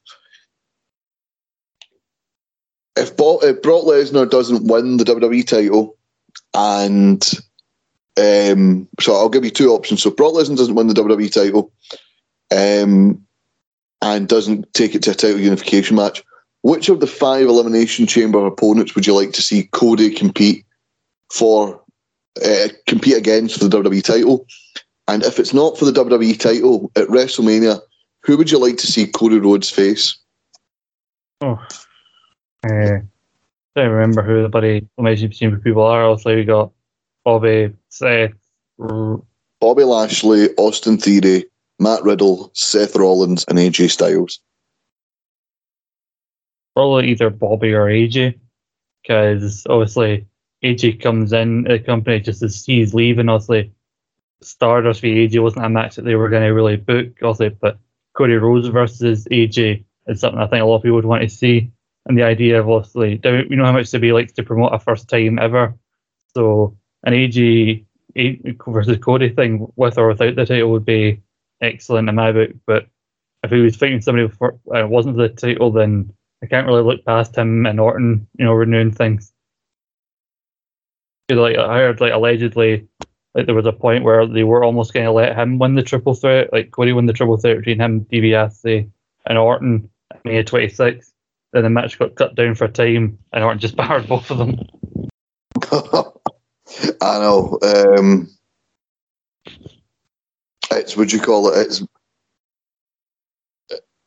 if Brock Lesnar doesn't win the WWE title, and um, so I'll give you two options. So Brock Lesnar doesn't win the WWE title, um, and doesn't take it to a title unification match. Which of the five elimination chamber opponents would you like to see Cody compete for? Uh, compete against for the WWE title, and if it's not for the WWE title at WrestleMania, who would you like to see Cody Rhodes face? Oh, uh, don't remember who the bloody elimination chamber people are. Also, we got Bobby, Seth, Bobby Lashley, Austin Theory, Matt Riddle, Seth Rollins, and AJ Styles. probably either Bobby or AJ, because obviously AJ comes in the company just as he's leaving. Obviously, Stardust v AJ wasn't a match that they were going to really book, obviously, but Cody Rhodes versus AJ is something I think a lot of people would want to see. And the idea of obviously, you know how much WWE likes to promote a first time ever. So an AJ versus Cody thing with or without the title would be excellent in my book. But if he was fighting somebody before uh, wasn't the title, then I can't really look past him and Orton, you know, renewing things. Like I heard, like allegedly, like there was a point where they were almost going to let him win the triple threat, like Cody win the triple threat between him, DiBiase, and Orton May 26. Then the match got cut down for a time, and Orton just [laughs] barred both of them. [laughs] I know. Um, it's what you call it? It's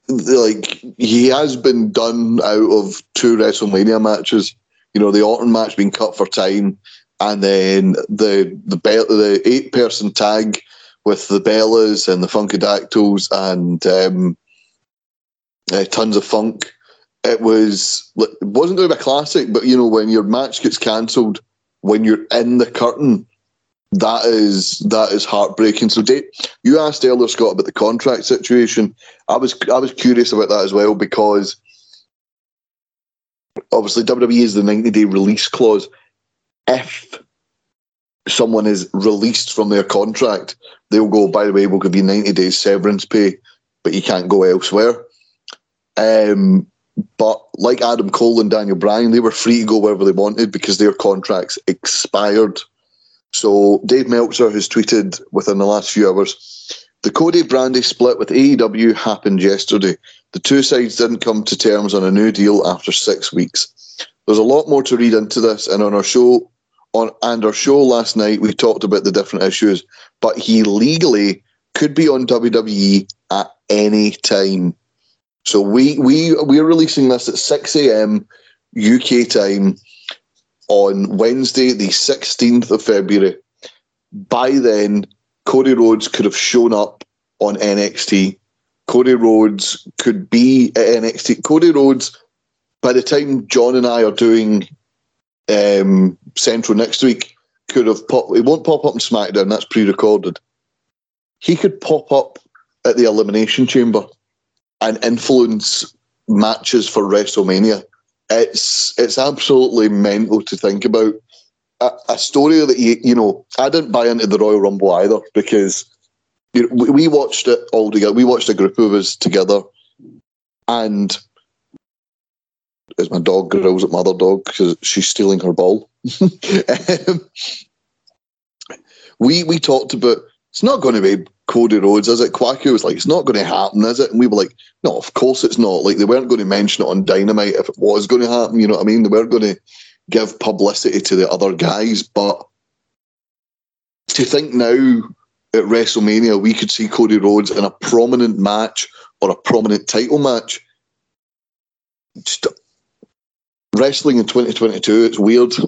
like he has been done out of two WrestleMania matches. You know, the Orton match being cut for time, and then the the Be- the eight person tag with the Bellas and the Funkadactyls and um, uh, tons of funk. It was it wasn't going to be a classic, but you know when your match gets cancelled when you're in the curtain, that is that is heartbreaking. So, Dave, you asked earlier, Scott, about the contract situation. I was I was curious about that as well because obviously WWE is the ninety day release clause. If someone is released from their contract, they'll go. By the way, we'll give you ninety days severance pay, but you can't go elsewhere. Um, but like Adam Cole and Daniel Bryan, they were free to go wherever they wanted because their contracts expired. So Dave Meltzer has tweeted within the last few hours, the Cody Brandi split with AEW happened yesterday. The two sides didn't come to terms on a new deal after six weeks. There's a lot more to read into this, and on our show on and our show last night we talked about the different issues, but he legally could be on WWE at any time. So we we we're releasing this at six a.m. UK time on Wednesday, the sixteenth of February. By then, Cody Rhodes could have shown up on NXT. Cody Rhodes could be at NXT. Cody Rhodes, by the time John and I are doing um, Central next week, could have pop. It won't pop up in SmackDown. That's pre-recorded. He could pop up at the Elimination Chamber and influence matches for WrestleMania. It's it's absolutely mental to think about. A, a story that you you know I didn't buy into the Royal Rumble either because you know, we, we watched it all together. We watched a group of us together, and as my dog growls at my other dog because she's stealing her ball. [laughs] um, we we talked about it's not going to be Cody Rhodes, is it? Quacky was like, it's not going to happen, is it? And we were like, no, of course it's not. Like, they weren't going to mention it on Dynamite if it was going to happen, you know what I mean? They weren't going to give publicity to the other guys. But to think now at WrestleMania, we could see Cody Rhodes in a prominent match or a prominent title match. Just, wrestling in 2022, it's weird. [laughs]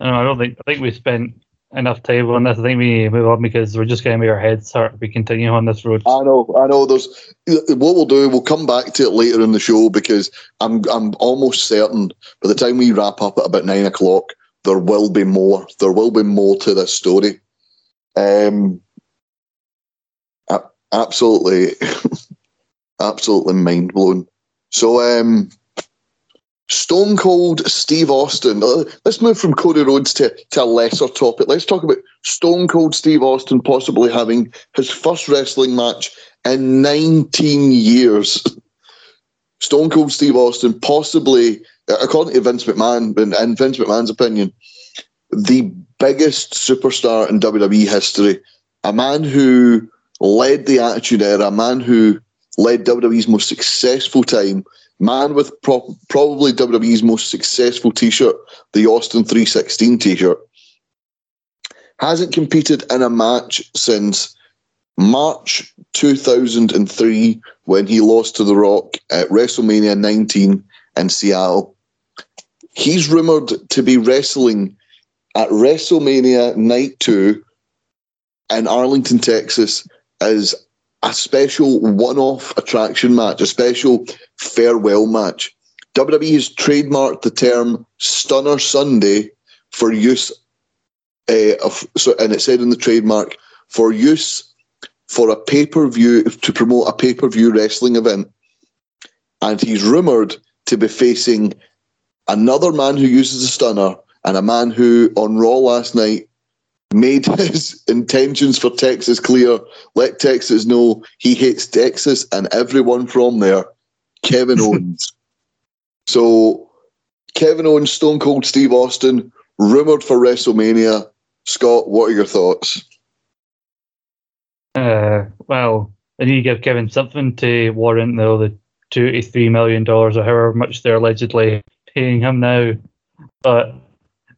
I don't think I think we spent enough time on this. I think we move on because we're just make our heads hurt we continue on this road. I know, I know. There's what we'll do. We'll come back to it later in the show because I'm I'm almost certain by the time we wrap up at about nine o'clock, there will be more. There will be more to this story. Um, absolutely, [laughs] absolutely mind blown. So, um, Stone Cold Steve Austin. Uh, let's move from Cody Rhodes to, to a lesser topic. Let's talk about Stone Cold Steve Austin possibly having his first wrestling match in 19 years. [laughs] Stone Cold Steve Austin, possibly, according to Vince McMahon, in Vince McMahon's opinion, the biggest superstar in WWE history. A man who led the Attitude Era, a man who led WWE's most successful time man with pro- probably WWE's most successful T-shirt, the Austin 316 T-shirt, hasn't competed in a match since March 2003 when he lost to The Rock at WrestleMania 19 in Seattle. He's rumored to be wrestling at WrestleMania Night 2 in Arlington, Texas, as a special one-off attraction match, a special farewell match. WWE has trademarked the term Stunner Sunday for use uh, of, so, and it said in the trademark for use for a pay per view to promote a pay per view wrestling event, and he's rumored to be facing another man who uses a stunner and a man who on Raw last night made [laughs] his intentions for Texas clear. Let Texas know he hates Texas and everyone from there. Kevin [laughs] Owens. so Kevin Owens, Stone Cold Steve Austin, rumored for WrestleMania. Scott, what are your thoughts? Uh, well, I need to give Kevin something to warrant though the two to three million dollars or however much they're allegedly paying him now. But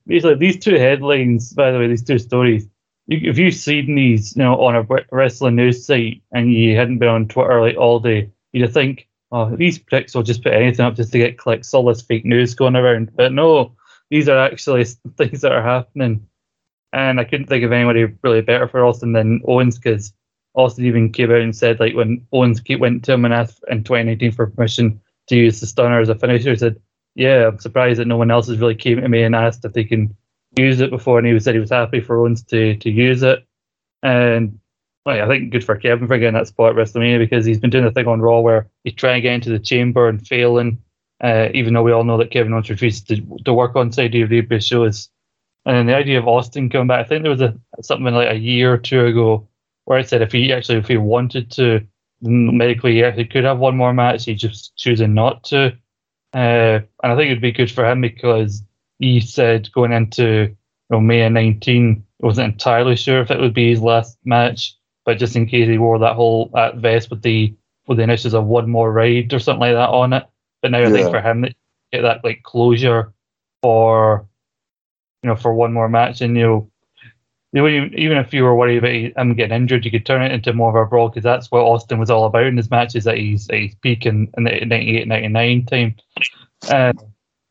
basically, these two headlines, by the way, these two stories. If you've seen these, you know, on a wrestling news site and you hadn't been on Twitter like all day, you'd think, oh, these pricks will just put anything up just to get clicks, all this fake news going around. But no, these are actually [laughs] things that are happening. And I couldn't think of anybody really better for Austin than Owens because Austin even came out and said like when Owens went to him and asked in 2019 for permission to use the stunner as a finisher, he said, "Yeah, I'm surprised that no one else has really came to me and asked if they can use it before." And he said he was happy for Owens to to use it, and I think good for Kevin for getting that spot at WrestleMania because he's been doing a thing on Raw where he's trying to get into the chamber and failing, uh, even though we all know that Kevin Owens refuses to, to work on side WWE shows. And then the idea of Austin coming back, I think there was a something like a year or two ago where I said if he actually if he wanted to medically, yeah, he could have one more match. He's just choosing not to, uh, and I think it'd be good for him because he said going into you know, May 19, he wasn't entirely sure if it would be his last match, but just in case he wore that whole that vest with the with the initials of one more ride or something like that on it. But now yeah. I think for him, get that like closure for you know for one more match, and you know even if you were worried about him getting injured, you could turn it into more of a brawl because that's what Austin was all about in his matches at his, at his peak in, in the 98 99 time. Uh,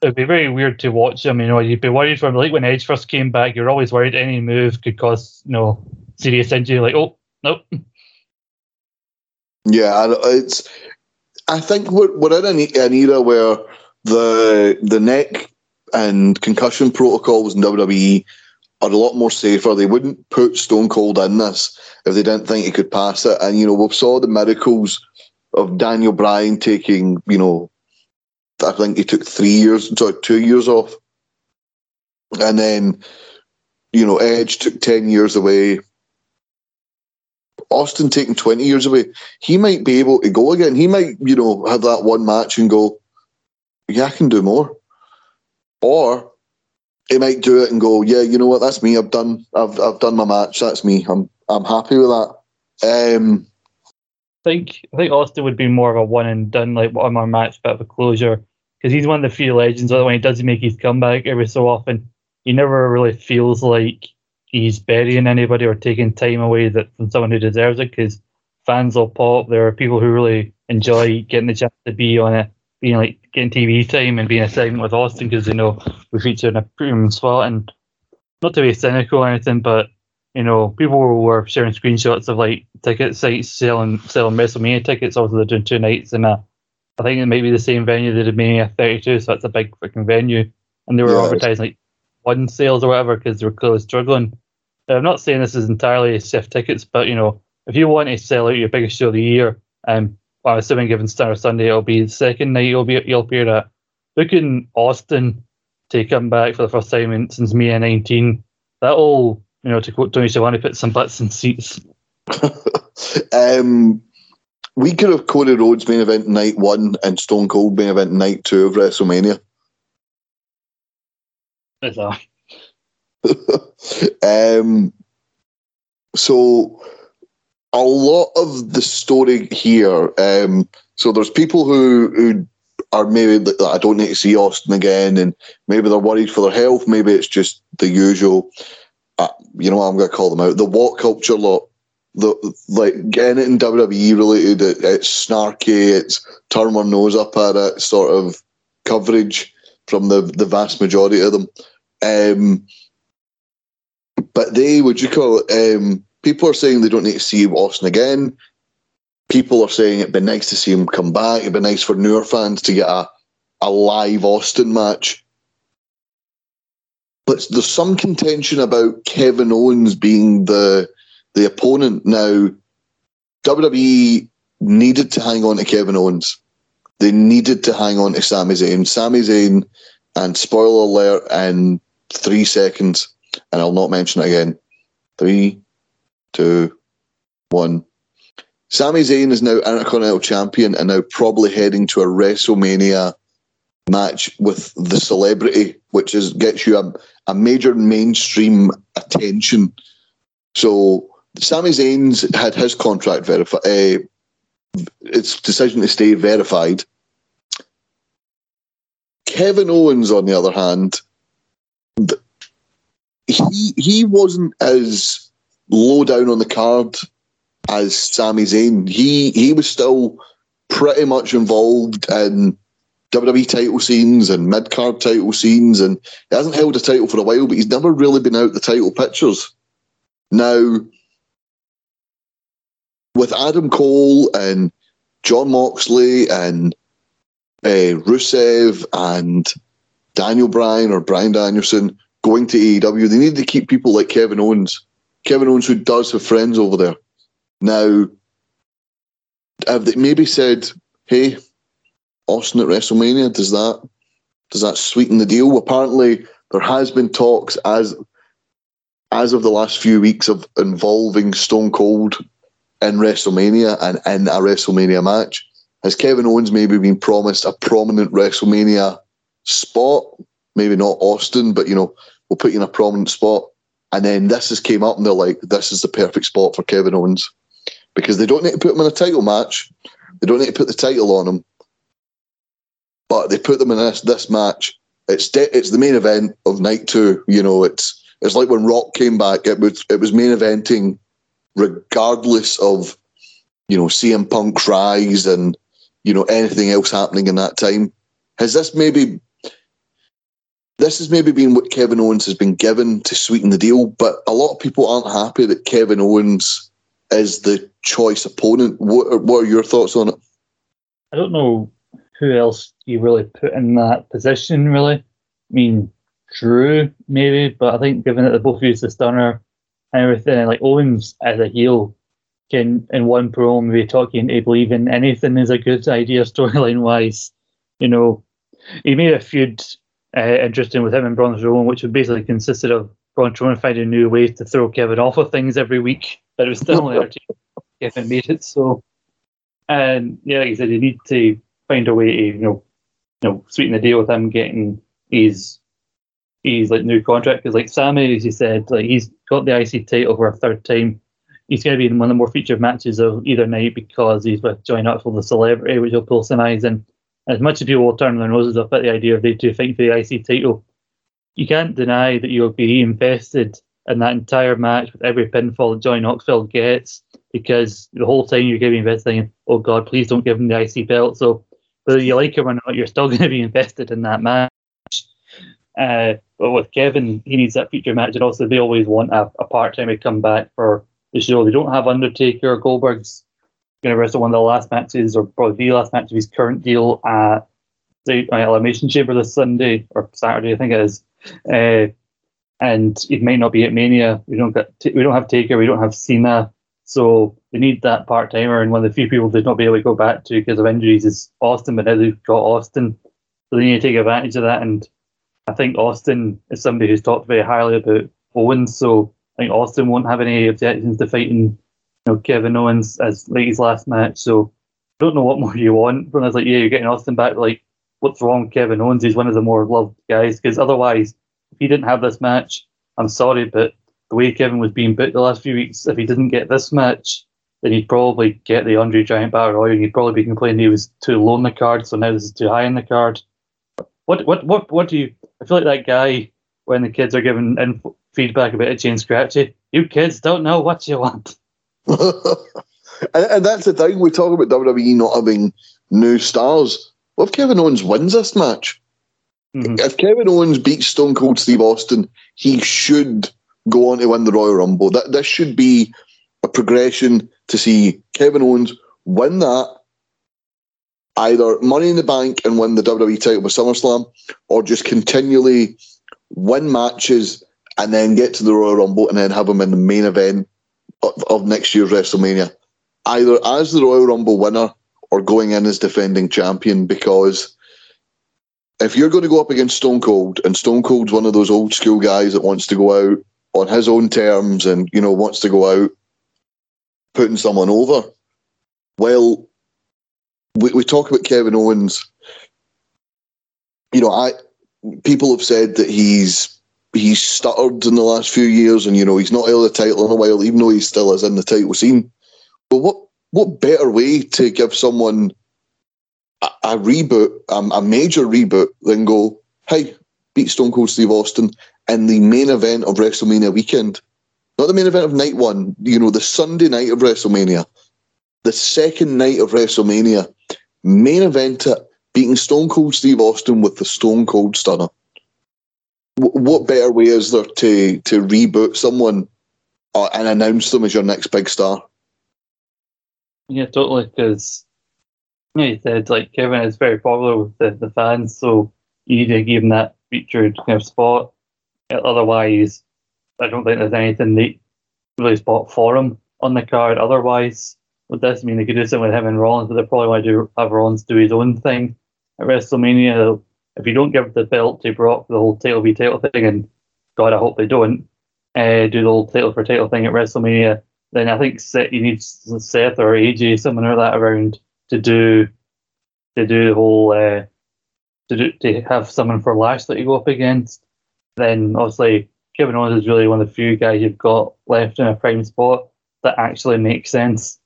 it'd be very weird to watch him. You know, you'd be worried from like when Edge first came back, you're always worried any move could cause you know serious injury. Like, oh, nope. Yeah, it's. I think we're, we're in an era where the the neck and concussion protocols in WWE are a lot more safer. They wouldn't put Stone Cold in this if they didn't think he could pass it. And you know, we saw the miracles of Daniel Bryan taking, you know, I think he took three years, sorry, two years off, and then, you know, Edge took ten years away. Austin taking twenty years away. He might be able to go again. He might, you know, have that one match and go, yeah, I can do more. Or he might do it and go, yeah, you know what, that's me. I've done, I've, I've done my match. That's me. I'm, I'm happy with that. Um, I think, I think Austin would be more of a one and done, like one more match, bit of a closure, because he's one of the few legends. that When he does make his comeback every so often, he never really feels like he's burying anybody or taking time away that from someone who deserves it. Because fans will pop. There are people who really enjoy getting the chance to be on it being like getting TV time and being a segment with Austin because you know we feature in a premium spot and not to be cynical or anything, but you know people were sharing screenshots of like ticket sites selling selling WrestleMania tickets. Also, they're doing two nights and I think it may be the same venue they did Mania 32, so that's a big freaking venue, and they were yeah, advertising like one sales or whatever because they were clearly struggling. I'm not saying this is entirely safe tickets, but you know if you want to sell out your biggest show of the year and well, I'm assuming given Stunner Sunday, it'll be the second night you'll be you'll appear at. Booking Austin to come back for the first time in, since May 19, that'll, you know, to quote Tony Schiavone, put some butts in seats. [laughs] um, we could have Cody Rhodes main event night one and Stone Cold main event night two of WrestleMania. [laughs] um, so a lot of the story here. Um, so there's people who who are maybe like, I don't need to see Austin again, and maybe they're worried for their health. Maybe it's just the usual. Uh, you know what I'm going to call them out. The WhatCulture lot. The like getting it in WWE related. It, it's snarky. It's turn one nose up at it. Sort of coverage from the the vast majority of them. Um, but they would you call it? Um, people are saying they don't need to see Austin again. People are saying it'd be nice to see him come back. It'd be nice for newer fans to get a a live Austin match. But there's some contention about Kevin Owens being the the opponent now. WWE needed to hang on to Kevin Owens. They needed to hang on to Sami Zayn. Sami Zayn, and spoiler alert, in three seconds, and I'll not mention it again. Three, two, one. Sami Zayn is now Intercontinental Champion and now probably heading to a WrestleMania match with the celebrity, which is gets you a, a major mainstream attention. So Sami Zayn's had his contract verified, uh, its decision to stay verified. Kevin Owens, on the other hand, he he wasn't as low down on the card as Sami Zayn. He he was still pretty much involved in WWE title scenes and mid card title scenes, and he hasn't held a title for a while, but he's never really been out the title pictures. Now, with Adam Cole and Jon Moxley and uh, Rusev and Daniel Bryan or Bryan Danielson going to AEW, they need to keep people like Kevin Owens. Kevin Owens, who does have friends over there. Now, have they maybe said, hey, Austin at WrestleMania, does that does that sweeten the deal? Apparently, there has been talks as as of the last few weeks of involving Stone Cold in WrestleMania and in a WrestleMania match. Has Kevin Owens maybe been promised a prominent WrestleMania spot? Maybe not Austin, but you know, we'll put you in a prominent spot. And then this has came up and they're like, this is the perfect spot for Kevin Owens. Because they don't need to put him in a title match. They don't need to put the title on him. But they put them in this this match. It's de- it's the main event of night two. You know, it's it's like when Rock came back. It was it was main eventing regardless of you know CM Punk's rise and you know anything else happening in that time. Has this maybe this has maybe been what Kevin Owens has been given to sweeten the deal, but a lot of people aren't happy that Kevin Owens is the choice opponent. What, what are your thoughts on it? I don't know who else you really put in that position, really. I mean, Drew, maybe, but I think given that they both use the stunner and everything, like Owens as a heel can, in one promo, be talking to believe in anything is a good idea storyline wise. You know, he made a feud uh, interesting with him and Braun Strowman, which would basically consisted of Braun Strowman finding new ways to throw Kevin off of things every week, but it was still only [laughs] entertaining. Kevin made it so. And yeah, like I said, you need to find a way to you know, you know, sweeten the deal with him getting his his like new contract because like Sami, as you said, like he's got the IC title for a third time. He's going to be in one of the more featured matches of either night because he's with Johnny Knoxville, the celebrity, which will pull some eyes in as much as people will turn their noses up at the idea of they two fighting for the IC title, you can't deny that you'll be invested in that entire match with every pinfall that Johnny Knoxville gets because the whole time you're going to be invested in, oh God, please don't give him the IC belt. So whether you like him or not, you're still [laughs] going to be invested in that match. Uh, but with Kevin, he needs that future match, and also they always want a, a part time to come back for the show. They don't have Undertaker Goldberg's going to wrestle one of the last matches, or probably the last match of his current deal at the Elimination Chamber this Sunday or Saturday, I think it is. Uh, and it might not be at Mania. We don't get we don't have Taker, we don't have Cena, so they need that part timer. And one of the few people they'd not be able to go back to because of injuries is Austin. But now they've got Austin, so they need to take advantage of that. And I think Austin is somebody who's talked very highly about Owens, so I think Austin won't have any objections to fighting know, Kevin Owens as like his last match. So I don't know what [laughs] more you want. But I was like, yeah, you're getting Austin back. Like, what's wrong with Kevin Owens? He's one of the more loved guys. Because otherwise, if he didn't have this match, I'm sorry, but the way Kevin was being booked the last few weeks, if he didn't get this match, then he'd probably get the Andre Giant Battle Royal, and he'd probably be complaining he was too low in the card. So now this is too high in the card. What what what what do you? I feel like that guy when the kids are giving info, feedback about a Jane Scratchy. You kids don't know what you want. [laughs] and, and, that's the thing we talk about WWE not having new stars. What if Kevin Owens wins this match? Mm-hmm. If Kevin Owens beats Stone Cold Steve Austin, he should go on to win the Royal Rumble. That this should be a progression to see Kevin Owens win that, either Money in the Bank and win the WWE title with SummerSlam, or just continually win matches and then get to the Royal Rumble and then have him in the main event of, of next year's WrestleMania, either as the Royal Rumble winner or going in as defending champion. Because if you're going to go up against Stone Cold, and Stone Cold's one of those old school guys that wants to go out on his own terms and you know wants to go out putting someone over, well, we, we talk about Kevin Owens. You know, I people have said that he's he's stuttered in the last few years, and you know he's not held a title in a while, even though he still is in the title scene. But what what better way to give someone a, a reboot, um, a major reboot, than go, hey, beat Stone Cold Steve Austin in the main event of WrestleMania weekend, not the main event of night one. You know, the Sunday night of WrestleMania, the second night of WrestleMania, main event beating Stone Cold Steve Austin with the Stone Cold Stunner what better way is there to to reboot someone uh, and announce them as your next big star? Yeah, totally. Because you, you said like Kevin is very popular with the, the fans, so you need to give him that featured kind of spot. Otherwise, I don't think there's anything they really spot for him on the card. Otherwise, this, I mean, they could do something with him and Rollins, but they probably want to have Rollins do his own thing at WrestleMania if you don't give the belt to Brock the whole title v title thing, and God, I hope they don't uh, do the whole title for title thing at WrestleMania, then I think Seth, you need Seth or AJ, someone or that around to do to do the whole uh, to do to have someone for Lash that you go up against. Then obviously Kevin Owens is really one of the few guys you've got left in a prime spot that actually makes sense.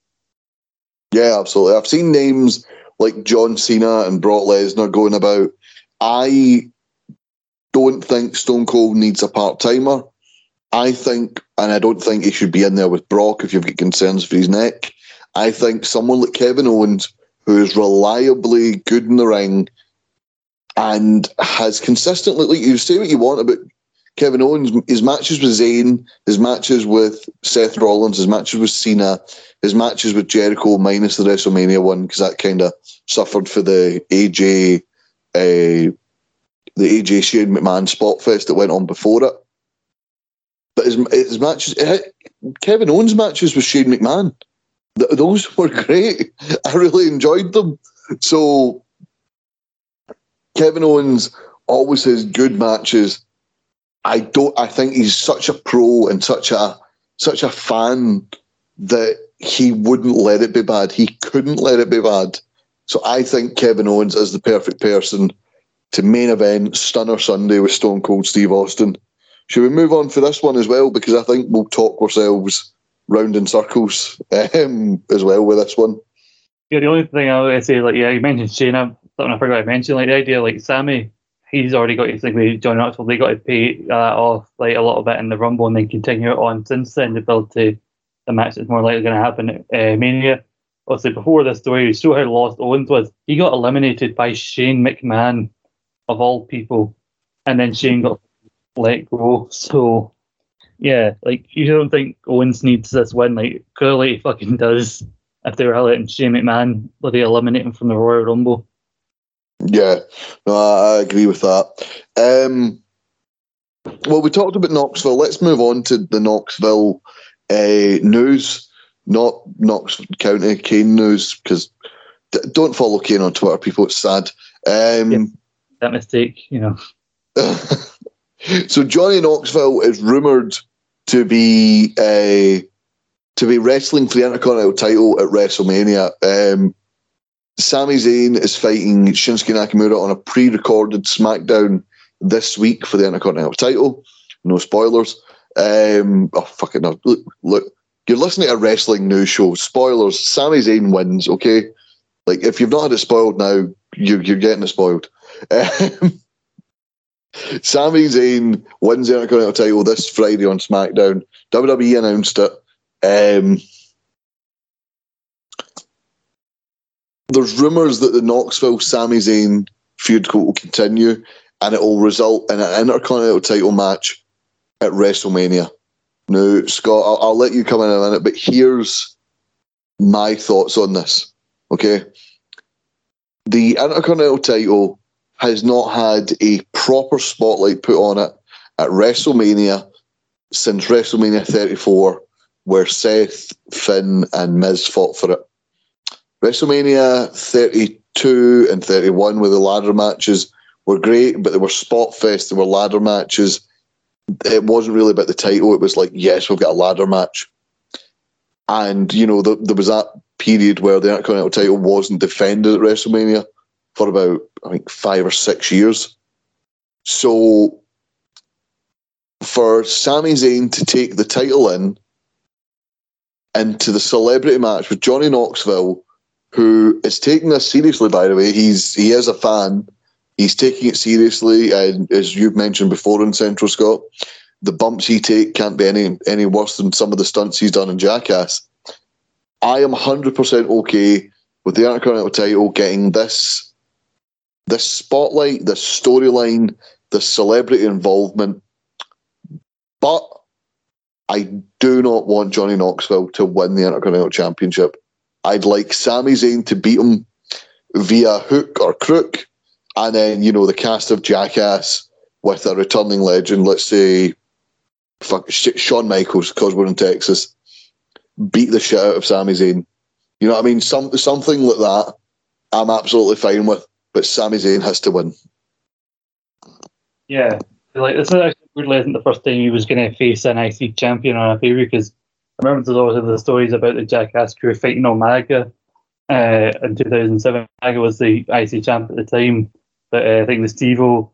Yeah, absolutely. I've seen names like John Cena and Brock Lesnar going about I don't think Stone Cold needs a part timer. I think, and I don't think he should be in there with Brock if you've got concerns for his neck. I think someone like Kevin Owens, who is reliably good in the ring and has consistently, like you say what you want about Kevin Owens, his matches with Zayn, his matches with Seth Rollins, his matches with Cena, his matches with Jericho, minus the WrestleMania one, because that kind of suffered for the AJ uh, the AJ Shane McMahon spot fest that went on before it. But his, his matches, eh, Kevin Owens' matches with Shane McMahon, th- those were [laughs] great. I really enjoyed them. So Kevin Owens always has good matches. I don't. I think he's such a pro and such a such a fan that he wouldn't let it be bad. He couldn't let it be bad. So I think Kevin Owens is the perfect person to main event Stunner Sunday with Stone Cold Steve Austin. Should we move on for this one as well? Because I think we'll talk ourselves round in circles um, as well with this one. Yeah, the only thing I would say, like, yeah, you mentioned Shane, something I forgot to mention, like the idea, like Sami, he's already got his thing with John Knoxville. They got to pay that uh, off like a little bit in the Rumble and then continue it on since then to build to the match that's more likely going to happen at uh, Mania obviously before this story, you saw how lost Owens was. He got eliminated by Shane McMahon, of all people, and then Shane got let go. So, yeah, like you don't think Owens needs this win? Like clearly, he fucking does. If they were letting Shane McMahon, would they eliminate him from the Royal Rumble? Yeah, no, I agree with that. Um, well, we talked about Knoxville. Let's move on to the Knoxville uh, news not Knox County Kane news because d- don't follow Kane on Twitter, people. It's sad. Um, yeah, that mistake, you know. [laughs] so Johnny Knoxville is rumored to be uh, to be wrestling for the Intercontinental title at WrestleMania. Um, Sami Zayn is fighting Shinsuke Nakamura on a pre-recorded SmackDown this week for the Intercontinental title. No spoilers. Um, oh fuck it! No, look, look you're listening to a wrestling news show. Spoilers: Sami Zayn wins. Okay, like if you've not had it spoiled now, you, you're getting it spoiled. Um, [laughs] Sami Zayn wins the Intercontinental title this Friday on SmackDown. WWE announced it. Um, there's rumours that the Knoxville Sami Zayn feud will continue, and it will result in an Intercontinental title match at WrestleMania. Now, Scott, I'll, I'll, let you come in a minute, but here's my thoughts on this. Okay. the Intercontinental title has not had a proper spotlight put on it at WrestleMania since WrestleMania 34, where Seth, Finn, and Miz fought for it. WrestleMania 32 and 31, with the ladder matches were great, but they were spot fest, they were ladder matches. It wasn't really about the title. It was like, yes, we've got a ladder match. And, you know, the, there was that period where the Intercontinental title wasn't defended at WrestleMania for about, I think, five or six years. So for Sami Zayn to take the title in into the celebrity match with Johnny Knoxville, who is taking this seriously, by the way. He's he is a fan. He's taking it seriously, and as you've mentioned before in Central Scott, the bumps he take can't be any any worse than some of the stunts he's done in Jackass. I am hundred percent okay with the Intercontinental title getting this this spotlight, this storyline, this celebrity involvement but I do not want Johnny Knoxville to win the Intercontinental Championship. I'd like Sami Zayn to beat him via hook or crook, and then you know the cast of Jackass with a returning legend. Let's say, fuck, Shawn Michaels, because we're in Texas, beat the shit out of Sami Zayn. You know what I mean? Some something like that. I'm absolutely fine with, but Sami Zayn has to win. Yeah, like this is actually weirdly isn't the first time he was going to face an IC champion on a pay because I remember there's always the stories about the Jackass crew fighting Umaga uh, in 2007. Umaga was the IC champ at the time, but uh, I think the Steve-O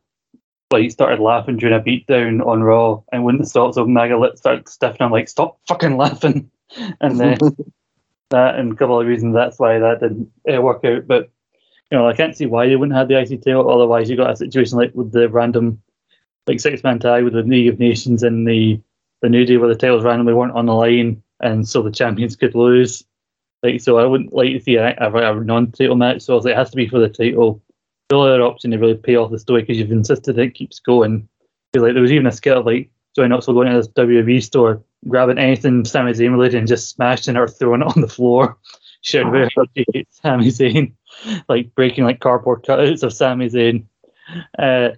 like started laughing during a beatdown on Raw and wouldn't stop, so Umaga started stiffing. I'm like, "Stop fucking laughing!" [laughs] and then [laughs] that and a couple of reasons that's why that didn't uh, work out. But you know, I can't see why they wouldn't have the IC title. Otherwise, you got a situation like with the random like six man tag with the League of Nations and the the New Day where the titles randomly weren't on the line, and so the champions could lose. Like so, I wouldn't like to see a, a, a non-title match. So it has to be for the title. The only other option to really pay off the story because you've insisted it keeps going. Like there was even a skit of like Johnny Knoxville going to this WWE store, grabbing anything Sami Zayn related and just smashing it or throwing it on the floor, [laughs] how he hates Sami Zayn, [laughs] like breaking like cardboard cutouts of Sami Zayn. Uh,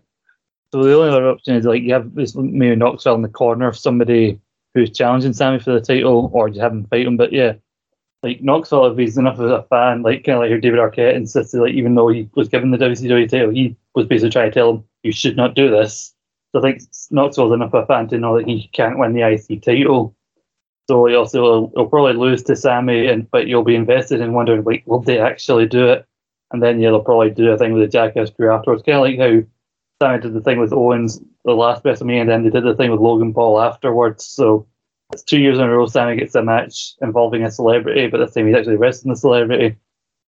so the only other option is like you have this maybe Knoxville in the corner of somebody who's challenging Sami for the title, or just have him fight him. But yeah, like Knoxville, if he's enough of a fan, like kind of like your David Arquette insisted, like even though he was given the WCW title, he was basically trying to tell him you should not do this. So I think Knoxville's enough of a fan to know that he can't win the IC title. So he also will, he'll probably lose to Sami, and but you'll be invested in wondering like, will they actually do it? And then yeah, they'll probably do a thing with the Jackass crew afterwards, kind of like how Sami did the thing with Owens the last WrestleMania, and then they did the thing with Logan Paul afterwards. So it's two years in a row Sami gets a match involving a celebrity, but this time he's actually wrestling the celebrity.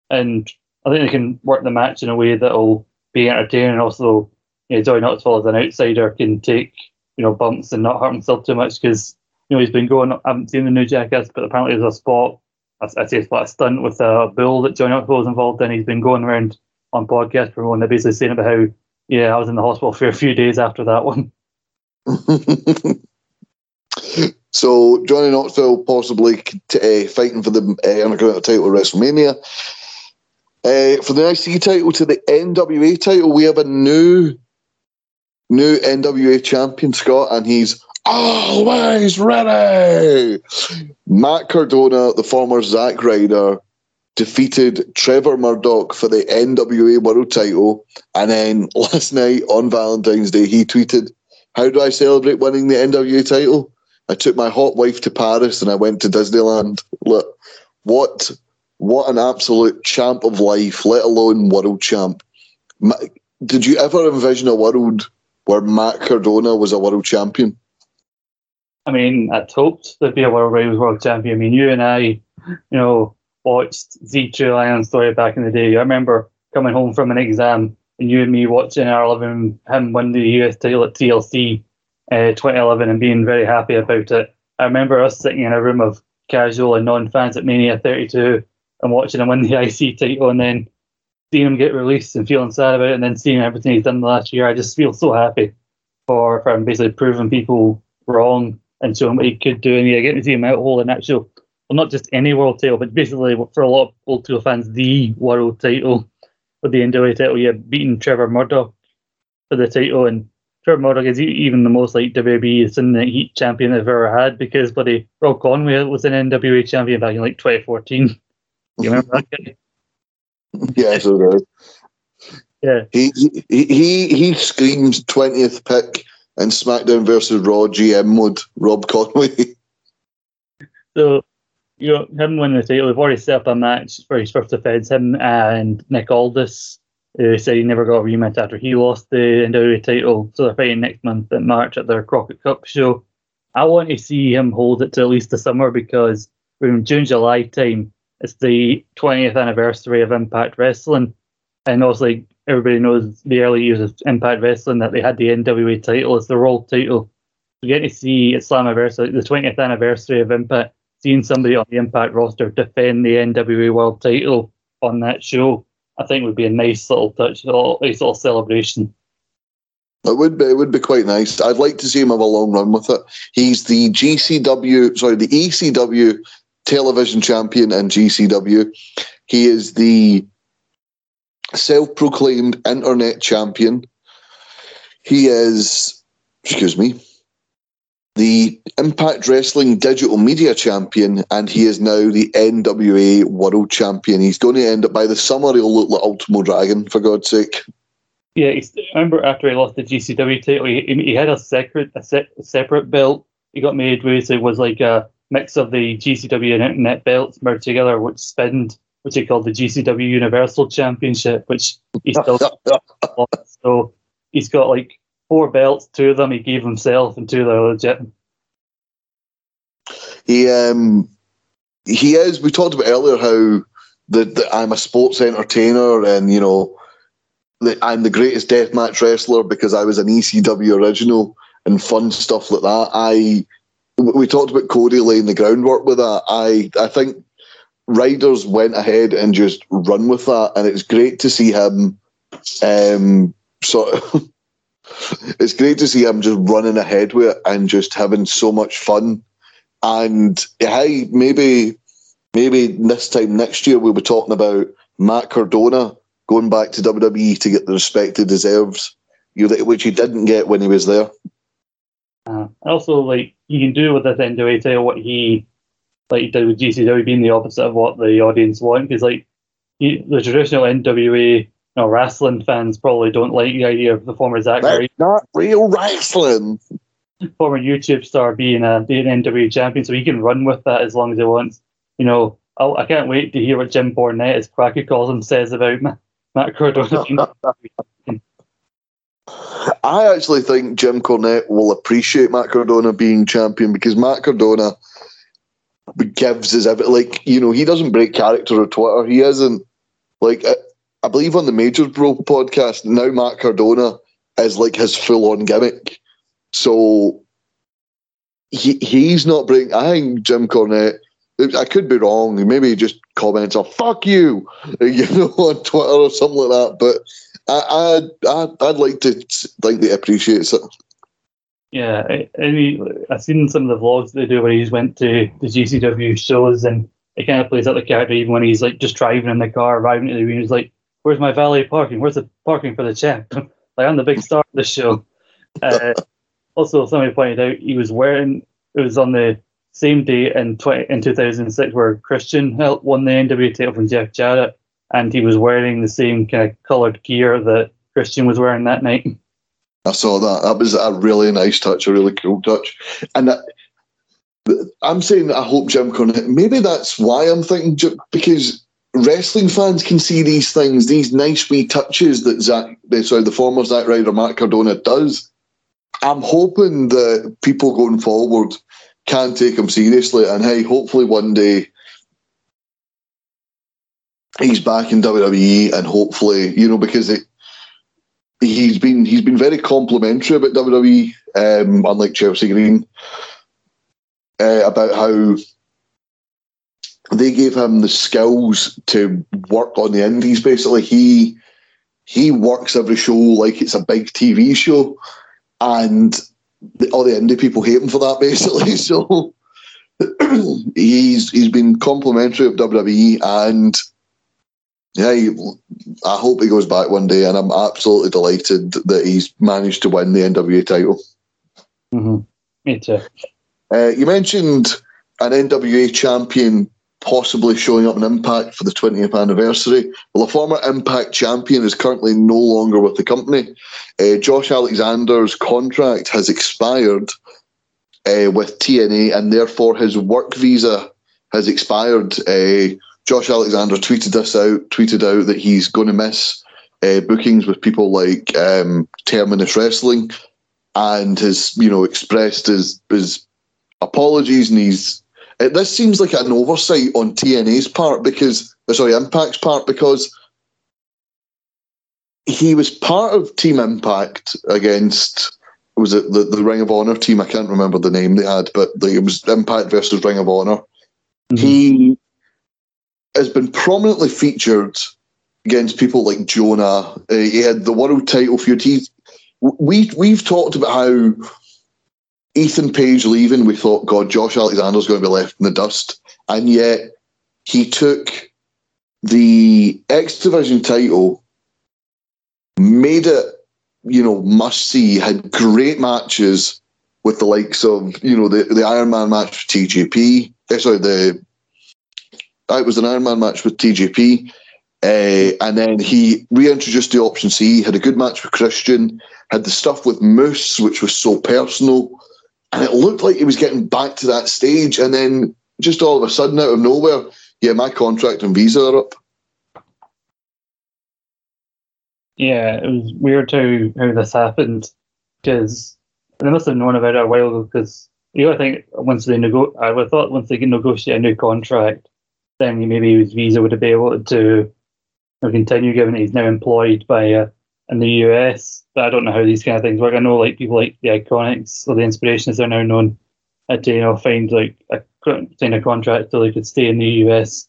And I think they can work the match in a way that'll be entertaining. Also, you know, Joey Knoxville as an outsider can take you know bumps and not hurt himself too much because you know he's been going. I haven't seen the new Jackass, but apparently there's a spot. I'd say it's like a stunt with a bull that Joey Knoxville was involved in. He's been going around on podcasts promoting. They're basically saying about how yeah, I was in the hospital for a few days after that one. [laughs] so Johnny Knoxville possibly uh, fighting for the uh, title at WrestleMania. Uh, for the IC title to the NWA title, we have a new new NWA champion, Scott, and he's always ready. Matt Cardona, the former Zack Ryder, defeated Trevor Murdoch for the NWA World Title, and then [laughs] last night on Valentine's Day he tweeted, "How do I celebrate winning the NWA title? I took my hot wife to Paris and I went to Disneyland. Look, what what an absolute champ of life, let alone world champ. Did you ever envision a world where Matt Cardona was a world champion? I mean, I'd hoped there'd be a world where he was world champion. I mean, you and I, you know, watched Z True Lion story back in the day. I remember coming home from an exam and you and me watching our living him win the US title at TLC uh, 2011 and being very happy about it. I remember us sitting in a room of casual and non-fans at Mania 32 and watching him win the [laughs] IC title and then seeing him get released and feeling sad about it and then seeing everything he's done the last year. I just feel so happy for, for him basically proving people wrong and showing what he could do and yeah, getting to see him out holding actual well, not just any world title, but basically for a lot of old tour fans, the world title. for the NWA title, yeah, beating Trevor Murdoch for the title, and Trevor Murdoch is even the most like WWE in the Heat champion they've ever had because buddy Rob Conway was an NWA champion back in like 2014. You remember that guy? [laughs] Yeah, so does. Yeah. He, he he he screams twentieth pick and SmackDown versus Raw GM mode. Rob Conway. [laughs] So, you know, him winning the title, they've already set up a match for his first defense. Him and Nick Aldis, Uh, who said he never got a rematch after he lost the NWA title. So they're fighting next month in March at their Crockett Cup show. I want to see him hold it to at least the summer because in June, July time, it's the 20th anniversary of Impact Wrestling. And obviously, everybody knows the early years of Impact Wrestling that they had the NWA title as the world title. You get to see at Slammiversary, the 20th anniversary of Impact, seeing somebody on the Impact roster defend the NWA World Title on that show, I think would be a nice little touch, a nice little celebration. It would be it would be quite nice. I'd like to see him have a long run with it. He's the GCW, sorry, the ECW television champion and GCW. He is the self-proclaimed internet champion. He is, excuse me, the Impact Wrestling Digital Media Champion, and he is now the NWA World Champion. He's going to end up by the summer. He'll look like Ultimo Dragon, for God's sake. Yeah, he's, I remember after he lost the GCW title, he, he had a separate a, se- a separate belt he got made with. it was like a mix of the GCW and Internet belts merged together, which spinned, which he called the GCW Universal Championship, which he [laughs] still so he's got like four belts. Two of them he gave himself, and two of them are legit. He um he is. We talked about earlier how that I'm a sports entertainer, and you know that I'm the greatest deathmatch wrestler because I was an ECW original and fun stuff like that. I we talked about Cody laying the groundwork with that. I I think Ryder's went ahead and just run with that, and it's great to see him. Um, sort of, [laughs] it's great to see him just running ahead with it and just having so much fun. And hey, maybe maybe this time next year we'll be talking about Matt Cardona going back to WWE to get the respect he deserves, you which he didn't get when he was there. Uh, also, like he can do with this NWA title what he like did with GCW, being the opposite of what the audience want. Because like he, the traditional NWA you know, wrestling fans probably don't like the idea of the former Zack That's not real wrestling. former YouTube star being uh, a being an NWA champion, so he can run with that as long as he wants. You know, I'll, I can't wait to hear what Jim Cornette, as Cracky calls him, says about Ma- Matt Cardona. [laughs] I actually think Jim Cornette will appreciate Matt Cardona being champion because Matt Cardona gives his every like you know he doesn't break character or Twitter. He isn't like uh, I, believe on the Major Bro podcast now Matt Cardona is like his full on gimmick. So he he's not bringing. I think Jim Cornette. I could be wrong. Maybe he just comments a "fuck you," [laughs] you know, on Twitter or something like that. But I, I, I I'd like to think that he appreciates it. Yeah, I, I mean, I've seen some of the vlogs they do where he's went to the GCW shows and he kind of plays out the character even when he's like just driving in the car, arriving at the arena. He's like, "Where's my valet parking? Where's the parking for the champ? [laughs] like I'm the big star of this show." Uh, also, somebody pointed out he was wearing. It was on the same day in 20, in 2006 where Christian helped won the NWA title from Jeff Jarrett, and he was wearing the same kind of coloured gear that Christian was wearing that night. I saw that. That was a really nice touch, a really cool touch. And I'm saying I hope Jim Cornette. Maybe that's why I'm thinking because wrestling fans can see these things, these nice wee touches that Zack, sorry, the former Zack Ryder, Matt Cardona does. I'm hoping that people going forward can take him seriously, and hey, hopefully one day he's back in WWE, and hopefully, you know, because it, he's been he's been very complimentary about WWE, um, unlike Chelsea Green, uh, about how they gave him the skills to work on the indies. Basically, he he works every show like it's a big TV show, and the, all the indie people hate him for that. [laughs] Basically, so [clears throat] he's he's been complimentary of WWE and yeah, he, I hope he goes back one day, and I'm absolutely delighted that he's managed to win the NWA title. Mm-hmm. Me too. Uh, you mentioned an NWA champion possibly showing up an Impact for the 20th anniversary. Well, a former Impact champion is currently no longer with the company. Uh, Josh Alexander's contract has expired uh, with TNA, and therefore his work visa has expired. Uh, Josh Alexander tweeted this out, tweeted out that he's going to miss uh, bookings with people like um, Terminus Wrestling, and has you know expressed his his apologies, and he's. It, this seems like an oversight on TNA's part because, uh, sorry, Impact's part because he was part of Team Impact against was it the, the Ring of Honor team? I can't remember the name they had, but like, it was Impact versus Ring of Honor. Mm-hmm. He has been prominently featured against people like Jonah. Uh, he had the world title feud. He, we we've talked about how Ethan Page leaving, we thought, God, Josh Alexander's going to be left in the dust, and yet he took the X Division title, made it, you know, must see. Had great matches with the likes of, you know, the the Iron Man match with TJP. Eh, sorry, the uh, it was an Iron Man match with TJP. Uh, and then he reintroduced the option C, had a good match with Christian, had the stuff with Moose, which was so personal. And it looked like he was getting back to that stage. And then just all of a sudden, out of nowhere, yeah, my contract and visa are up. Yeah, it was weird how, how this happened because they must have known about it a while ago because you know, I think once they nego- I would thought once they negotiate a new contract, then maybe his visa would have been able to continue, given he's now employed by uh, in the US. But I don't know how these kind of things work. I know like people like the Iconics or the Inspirationists are now known to you know find like a sign a contract so they could stay in the US.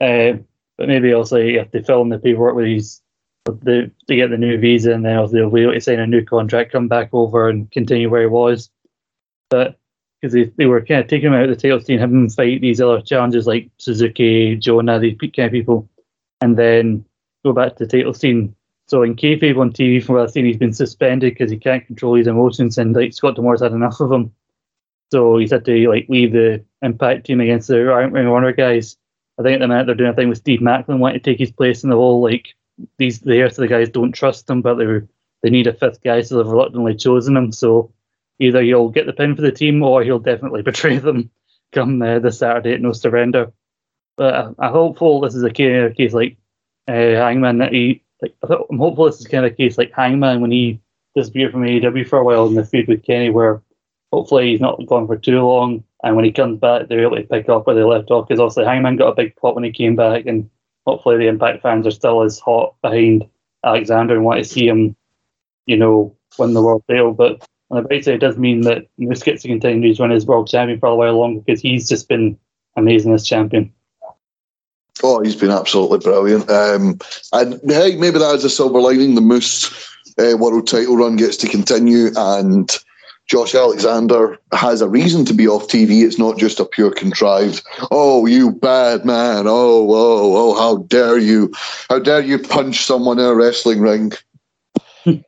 Uh, but maybe also you have to fill in the paperwork with these the, to get the new visa, and then also they'll be able to sign a new contract, come back over, and continue where he was. But because they, they were kind of taking him out of the title scene, having him fight these other challenges like Suzuki, Jonah, these kind of people, and then go back to the title scene. So in kayfabe on TV from what I've seen, he's been suspended because he can't control his emotions, and like Scott D'Amore's had enough of him. So he's had to like leave the Impact team against the Ring of Honor guys. I think at the minute they're doing a thing with Steve Maclin wanting to take his place in the whole like these the rest of the guys don't trust him, but they they need a fifth guy, so they've reluctantly chosen him. So either he'll get the pin for the team or he'll definitely [laughs] betray them come uh, the Saturday at No Surrender. But I, I'm hopeful this is a case like uh, Hangman that he like. I'm hopeful this is kind of a case like Hangman when he disappeared from AEW for a while in the feud with Kenny, where hopefully he's not gone for too long, and when he comes back, they're able to pick up where they left off. Because obviously Hangman got a big pop when he came back, and hopefully the Impact fans are still as hot behind Alexander and want to see him, you know, win the world title. But on the bright side, it does mean that Moose gets to continue to run as world champion for a while longer because he's just been amazing as champion. Oh, he's been absolutely brilliant. Um, and hey, maybe that is a silver lining. The Moose uh, world title run gets to continue, and Josh Alexander has a reason to be off TV. It's not just a pure contrived, oh, you bad man. Oh, oh, oh, how dare you? How dare you punch someone in a wrestling ring? [laughs]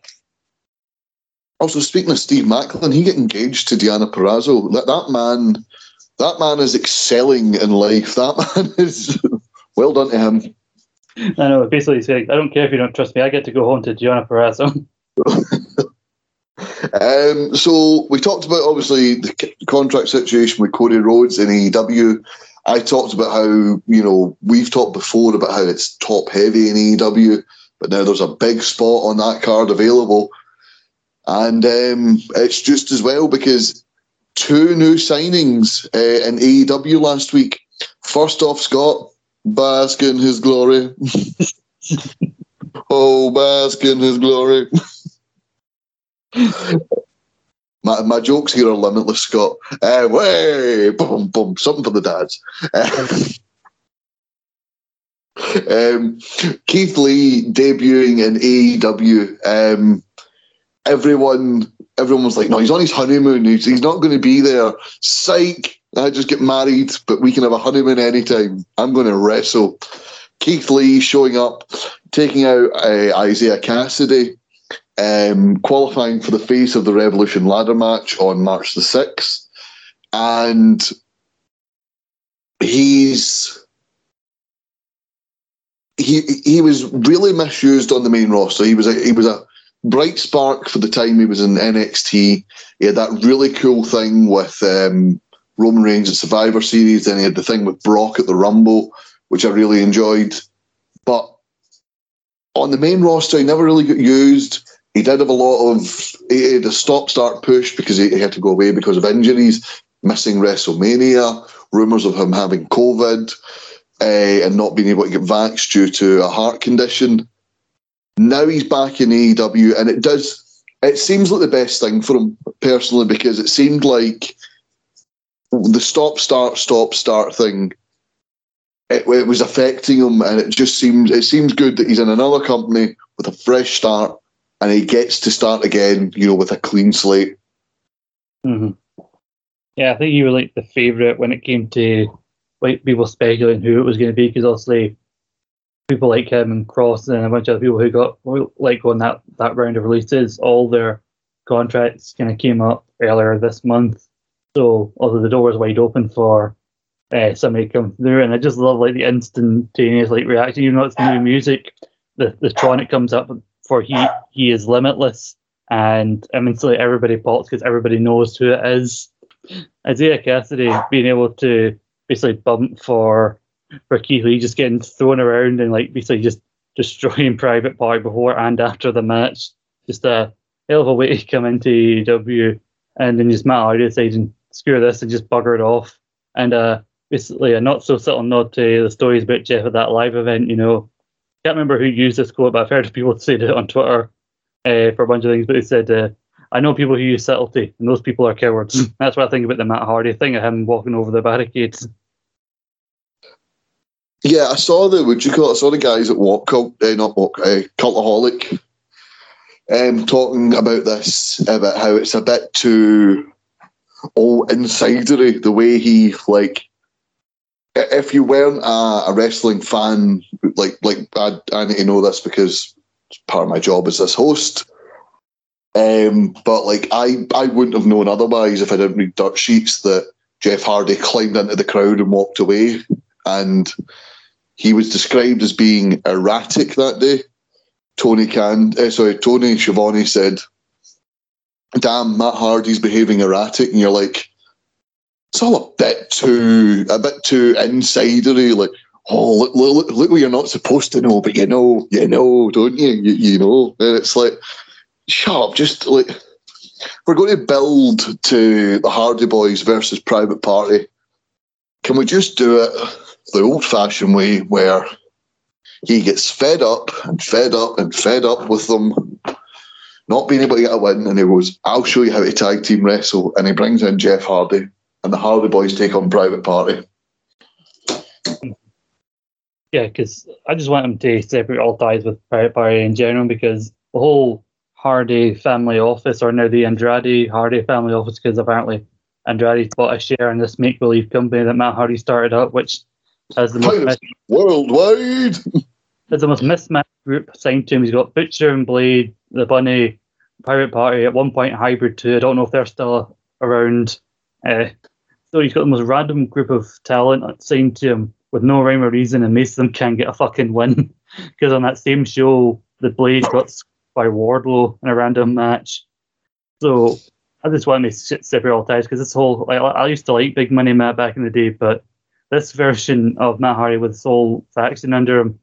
Also, speaking of Steve Maclin, he get engaged to Deonna Purrazzo. That that man, that man is excelling in life. That [laughs] man is well done to him. I know. Basically, saying, I don't care if you don't trust me. I get to go home to Deonna Purrazzo. [laughs] um, so we talked about obviously the contract situation with Cody Rhodes in AEW. I talked about how you know we've talked before about how it's top heavy in AEW, but now there's a big spot on that card available and um, it's just as well because two new signings uh, in AEW last week. First off, Scott, bask in his glory. [laughs] oh, bask in his glory. [laughs] my, my jokes here are limitless, Scott. Uh, way, boom, boom, something for the dads. [laughs] um, Keith Lee debuting in AEW. Um, everyone everyone was like, no, he's on his honeymoon. He's, he's not going to be there. Psych. I just get married, but we can have a honeymoon anytime. I'm going to wrestle. Keith Lee showing up, taking out uh, Isiah Kassidy, um, qualifying for the face of the Revolution ladder match on March the 6th. And he's he he was really misused on the main roster. He was a he was a bright spark for the time he was in NXT. He had that really cool thing with um, Roman Reigns at Survivor Series. Then he had the thing with Brock at the Rumble, which I really enjoyed. But on the main roster, he never really got used. He did have a lot of he had a stop-start push because he, he had to go away because of injuries, missing WrestleMania, rumors of him having COVID uh, and not being able to get vaxxed due to a heart condition. Now he's back in AEW, and it does. It seems like the best thing for him personally because it seemed like the stop start stop start thing. It, it was affecting him, and it just seems it seems good that he's in another company with a fresh start, and he gets to start again, you know, with a clean slate. Mm-hmm. Yeah, I think you were like the favourite when it came to like people speculating who it was going to be because obviously people like him and Cross and a bunch of other people who got like on that that round of releases, all their contracts kind of came up earlier this month. So although the door was wide open for uh, somebody to come through, and I just love like the instantaneous like reaction. You know, it's new music. The the tronic comes up for he he is limitless, and I mean, so like, everybody pops because everybody knows who it is. Isiah Kassidy being able to basically bump for for Lee just getting thrown around and like basically just destroying [laughs] Private Party before and after the match. Just a hell of a way to come into AEW and then just Matt Hardy deciding screw this and just bugger it off. And uh, basically a not so subtle nod to the stories about Jeff at that live event. You know, can't remember who used this quote, but I've heard [laughs] people say it on Twitter uh, for a bunch of things. But they said, uh, "I know people who use subtlety, and those people are cowards." That's what I think about the Matt Hardy thing of him walking over the barricades. Yeah, I saw the what you call it? I saw the guys at Walk Cult, uh, not Walk, uh, Cultaholic, um, talking about this about how it's a bit too all insidery the way he like. If you weren't a, a wrestling fan, like like I, I need to know this because part of my job as this host. Um, but like I, I wouldn't have known otherwise if I didn't read dirt sheets that Jeff Hardy climbed into the crowd and walked away, and he was described as being erratic that day. Tony Khan, uh, sorry, Tony Schiavone said, "Damn, Matt Hardy's behaving erratic," and you're like, "It's all a bit too, a bit too insidery." Like, oh, look, look, look what you're not supposed to know, but you know, you know, don't you? You, you know, and it's like, shut up, just like. We're going to build to the Hardy Boys versus Private Party. Can we just do it the old fashioned way where he gets fed up and fed up and fed up with them not being able to get a win, and he goes, "I'll show you how to tag team wrestle," and he brings in Jeff Hardy, and the Hardy Boys take on Private Party. Yeah, because I just want him to separate all ties with Private Party in general, because the whole Hardy family office, or now the Andrade Hardy family office, because apparently Andrade bought a share in this make believe company that Matt Hardy started up, which has the most worldwide. [laughs] It's the most mismatched group signed to him. He's got Butcher and Blade, the Bunny, Private Party, at one point Hybrid 2. I don't know if they're still around. Uh, so he's got the most random group of talent signed to him with no rhyme or reason, and most of them can't get a fucking win. [laughs] Because on that same show, the Blade got by Wardlow in a random match. So I just want to shit separate all ties because this whole like, I used to like Big Money Matt back in the day, but this version of Matt Hardy with Soul faction under him,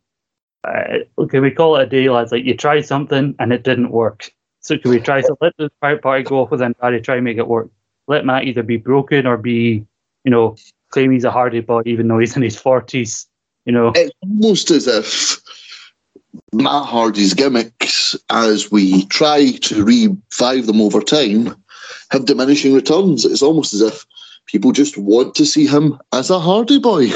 uh, can we call it a day, lads? Like you tried something and it didn't work. So can we try to let the Private Party go off with Andrade, try and make it work? Let Matt either be broken or be, you know, claim he's a Hardy boy even though he's in his forties. You know, it's almost as if Matt Hardy's gimmicks, as we try to revive them over time, have diminishing returns. It's almost as if people just want to see him as a Hardy boy.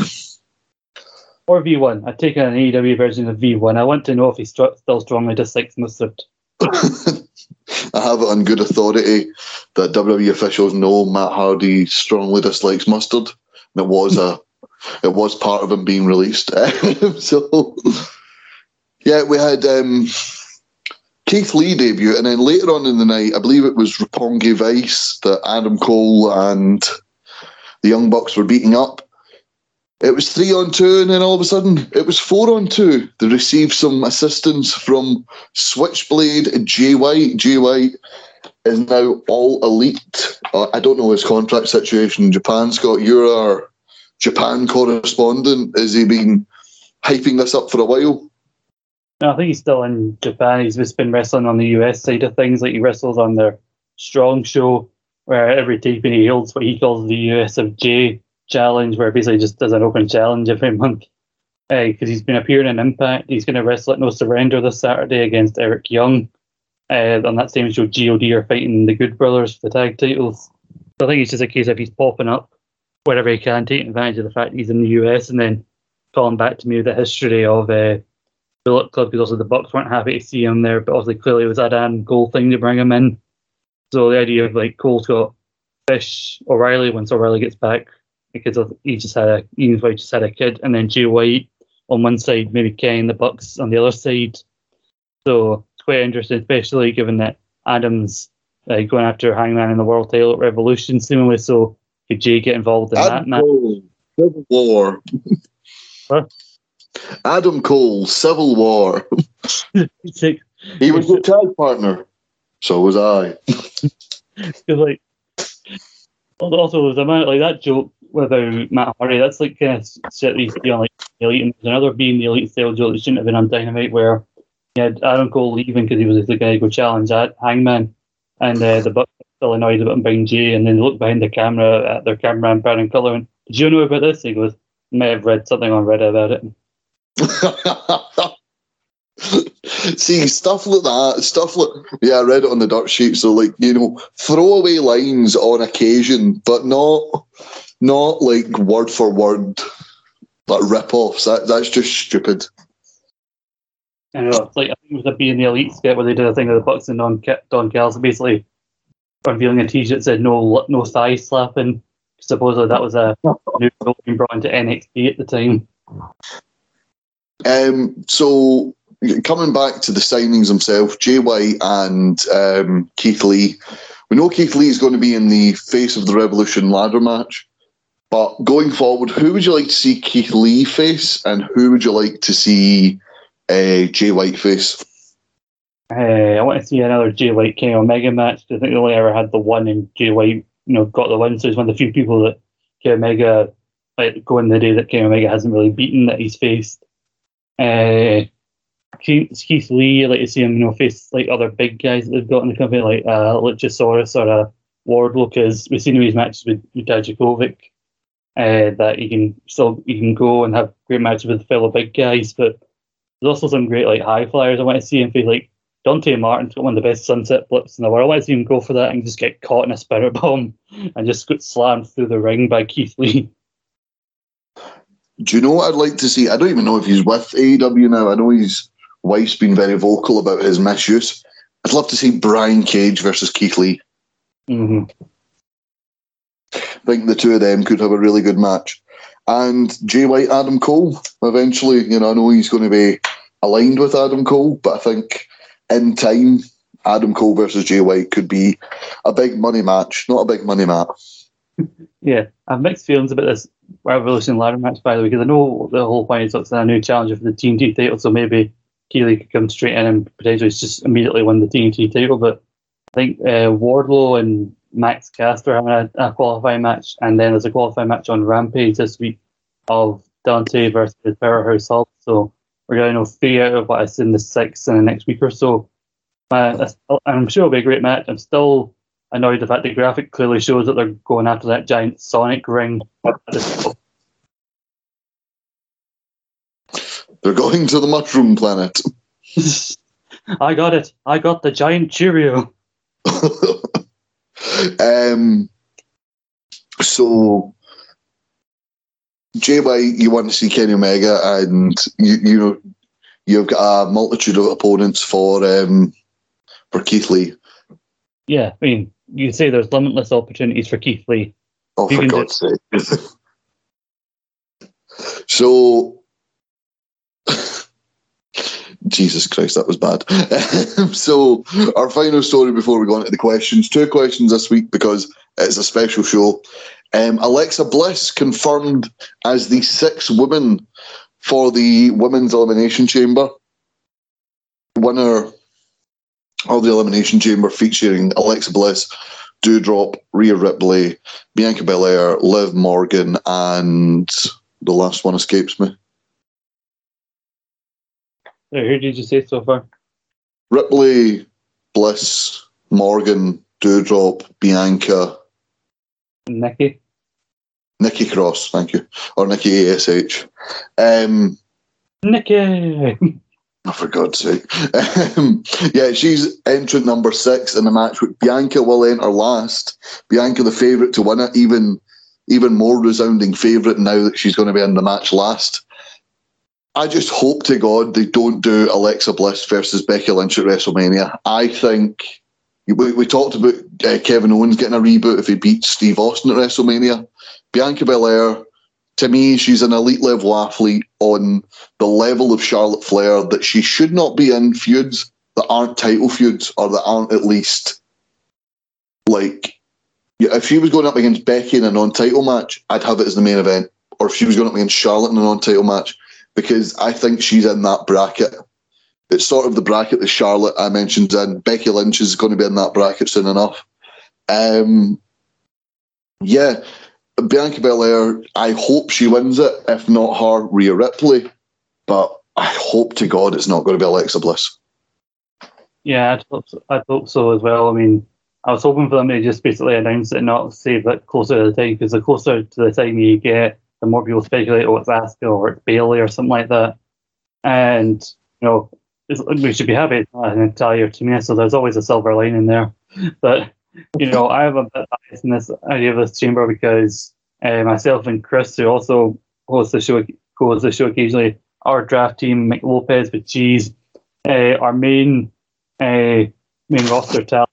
Or V1. I've taken an AEW version of V1. I want to know if he st- still strongly dislikes mustard. I have it on good authority that WWE officials know Matt Hardy strongly dislikes mustard. And it was a [laughs] it was part of him being released. [laughs] so, yeah, we had um, Keith Lee debut, and then later on in the night, I believe it was Roppongi Vice that Adam Cole and the Young Bucks were beating up. It was three on two, and then all of a sudden it was four on two. They received some assistance from Switchblade Jay White. Jay White is now all elite. Uh, I don't know his contract situation in Japan. Scott, you're our Japan correspondent. Has he been hyping this up for a while? No, I think he's still in Japan. He's just been wrestling on the US side of things. Like he wrestles on their Strong show, where every taping he holds what he calls the USFJ challenge, where basically just does an open challenge every [laughs] month. Because uh, he's been appearing in Impact. He's going to wrestle at No Surrender this Saturday against Eric Young. Uh, on that same show, God are fighting the Good Brothers for the tag titles. So I think it's just a case of he's popping up wherever he can, taking advantage of the fact he's in the US, and then calling back to me with the history of uh, Bullet Club because also the Bucks weren't happy to see him there, but obviously clearly it was Adam Cole thing to bring him in. So the idea of like Cole's got Fish O'Reilly once O'Reilly gets back because he just had a Ian's wife just had a kid, and then Jay White on one side, maybe Ken the Bucks on the other side. So it's quite interesting, especially given that Adams uh, going after Hangman in the World Title Revolution seemingly. So could Jay get involved in Adam that Cole, Civil War. Huh? Adam Cole, Civil War. Like, He was your tag partner. So was I. [laughs] Like, also there's a amount like that joke without Matt Hardy. That's like kind of shit that you on like the elite. And there's another being the elite style joke that shouldn't have been on Dynamite where you had Adam Cole leaving because he was the guy to go challenge at Hangman, and uh, the Bucks still annoyed about him being Jay, and then they look behind the camera at their cameraman Brandon Cutler and did you know about this? He goes, may have read something on Reddit about it. [laughs] See, stuff like that, stuff like, yeah, I read it on the dirt sheet. So, like, you know, throwaway lines on occasion, but not, not like word for word, like rip offs. That, that's just stupid. I know, it's like I think it was a being the elite skit where they did a thing with the Bucks and Don Don Callis basically unveiling a T-shirt that said no no thigh slapping. Supposedly that was a new rule being brought into NXT at the time. Um, so coming back to the signings themselves, Jay White and um, Keith Lee. We know Keith Lee is going to be in the face of the Revolution ladder match, but going forward, who would you like to see Keith Lee face, and who would you like to see uh, Jay White face? Uh, I want to see another Jay White Kenny Omega match. I think they only ever had the one, and Jay White, you know, got the win. So he's one of the few people that Kenny Omega, like, go in the day that Kenny Omega hasn't really beaten that he's faced. Uh, Keith, Keith Lee, I like to see him, you know, face like other big guys that they've got in the company, like uh, Luchasaurus or a Wardlow, because we've seen in his matches with, with uh, that you can still you can go and have great matches with fellow big guys. But there's also some great like high flyers. I want to see him face like Dante Martin's got one of the best sunset flips in the world. I want to see him go for that and just get caught in a spirit [laughs] bomb and just get slammed through the ring by Keith Lee. Do you know what I'd like to see? I don't even know if he's with AEW now. I know his wife's been very vocal about his misuse. I'd love to see Brian Cage versus Keith Lee. Mm-hmm. Think the two of them could have a really good match. And Jay White, Adam Cole, eventually, you know, I know he's going to be aligned with Adam Cole, but I think in time, Adam Cole versus Jay White could be a big money match, not a big money match. Yeah, I have mixed feelings about this Revolution ladder match, by the way, because I know the whole point is it's a new challenger for the TNT title, so maybe Keith Lee could come straight in and potentially just immediately win the TNT title. But I think uh, Wardlow and Max Caster having a, a qualifying match, and then there's a qualifying match on Rampage this week of Dante versus Powerhouse Hulk. So we're going to know three out of what I see in the six in the next week or so. Uh, I'm sure it'll be a great match. I'm still annoyed the fact the graphic clearly shows that they're going after that giant Sonic ring. They're going to the mushroom planet. [laughs] I got it. I got the giant Cheerio. [laughs] um, so, Jay White, you want to see Kenny Omega, and you you know you've got a multitude of opponents for um, for Keith Lee. Yeah, I mean, you say there's limitless opportunities for Keith Lee. Oh, You for God's sake! [laughs] So, Jesus Christ, that was bad. [laughs] so, our final story before we go on to the questions. Two questions this week because it's a special show. Um, Alexa Bliss confirmed as the sixth woman for the Women's Elimination Chamber. Winner of the Elimination Chamber featuring Alexa Bliss, Doudrop, Rhea Ripley, Bianca Belair, Liv Morgan, and the last one escapes me. Who did you say so far? Ripley, Bliss, Morgan, Doudrop, Bianca, Nikki. Nikki Cross, thank you, or Nikki Ash. Um, Nikki. Oh, for God's sake. Um, yeah, she's entrant number six in the match. With Bianca will enter last. Bianca, the favourite to win it, even even more resounding favourite now that she's going to be in the match last. I just hope to God they don't do Alexa Bliss versus Becky Lynch at WrestleMania. I think we, we talked about uh, Kevin Owens getting a reboot if he beats Steve Austin at WrestleMania. Bianca Belair, to me, she's an elite level athlete on the level of Charlotte Flair that she should not be in feuds that aren't title feuds or that aren't at least like if she was going up against Becky in a non-title match, I'd have it as the main event. Or if she was going up against Charlotte in a non-title match, because I think she's in that bracket. It's sort of the bracket that Charlotte I mentioned in. Becky Lynch is going to be in that bracket soon enough. Um, yeah, Bianca Belair, I hope she wins it. If not her, Rhea Ripley. But I hope to God it's not going to be Alexa Bliss. Yeah, I'd hope so, I'd hope so as well. I mean, I was hoping for them to just basically announce it and not save it closer to the time because the closer to the time you get, the more people speculate, oh, it's Asuka or it's Bayley or something like that. And, you know, we should be happy it's not an entire me, so there's always a silver lining there. But you know, I have a bit bias in this idea of this chamber because uh, myself and Chris, who also hosts the show, co-hosts the show occasionally, our draft team, Mick Lopez with Cheese, uh, our main uh, main roster talent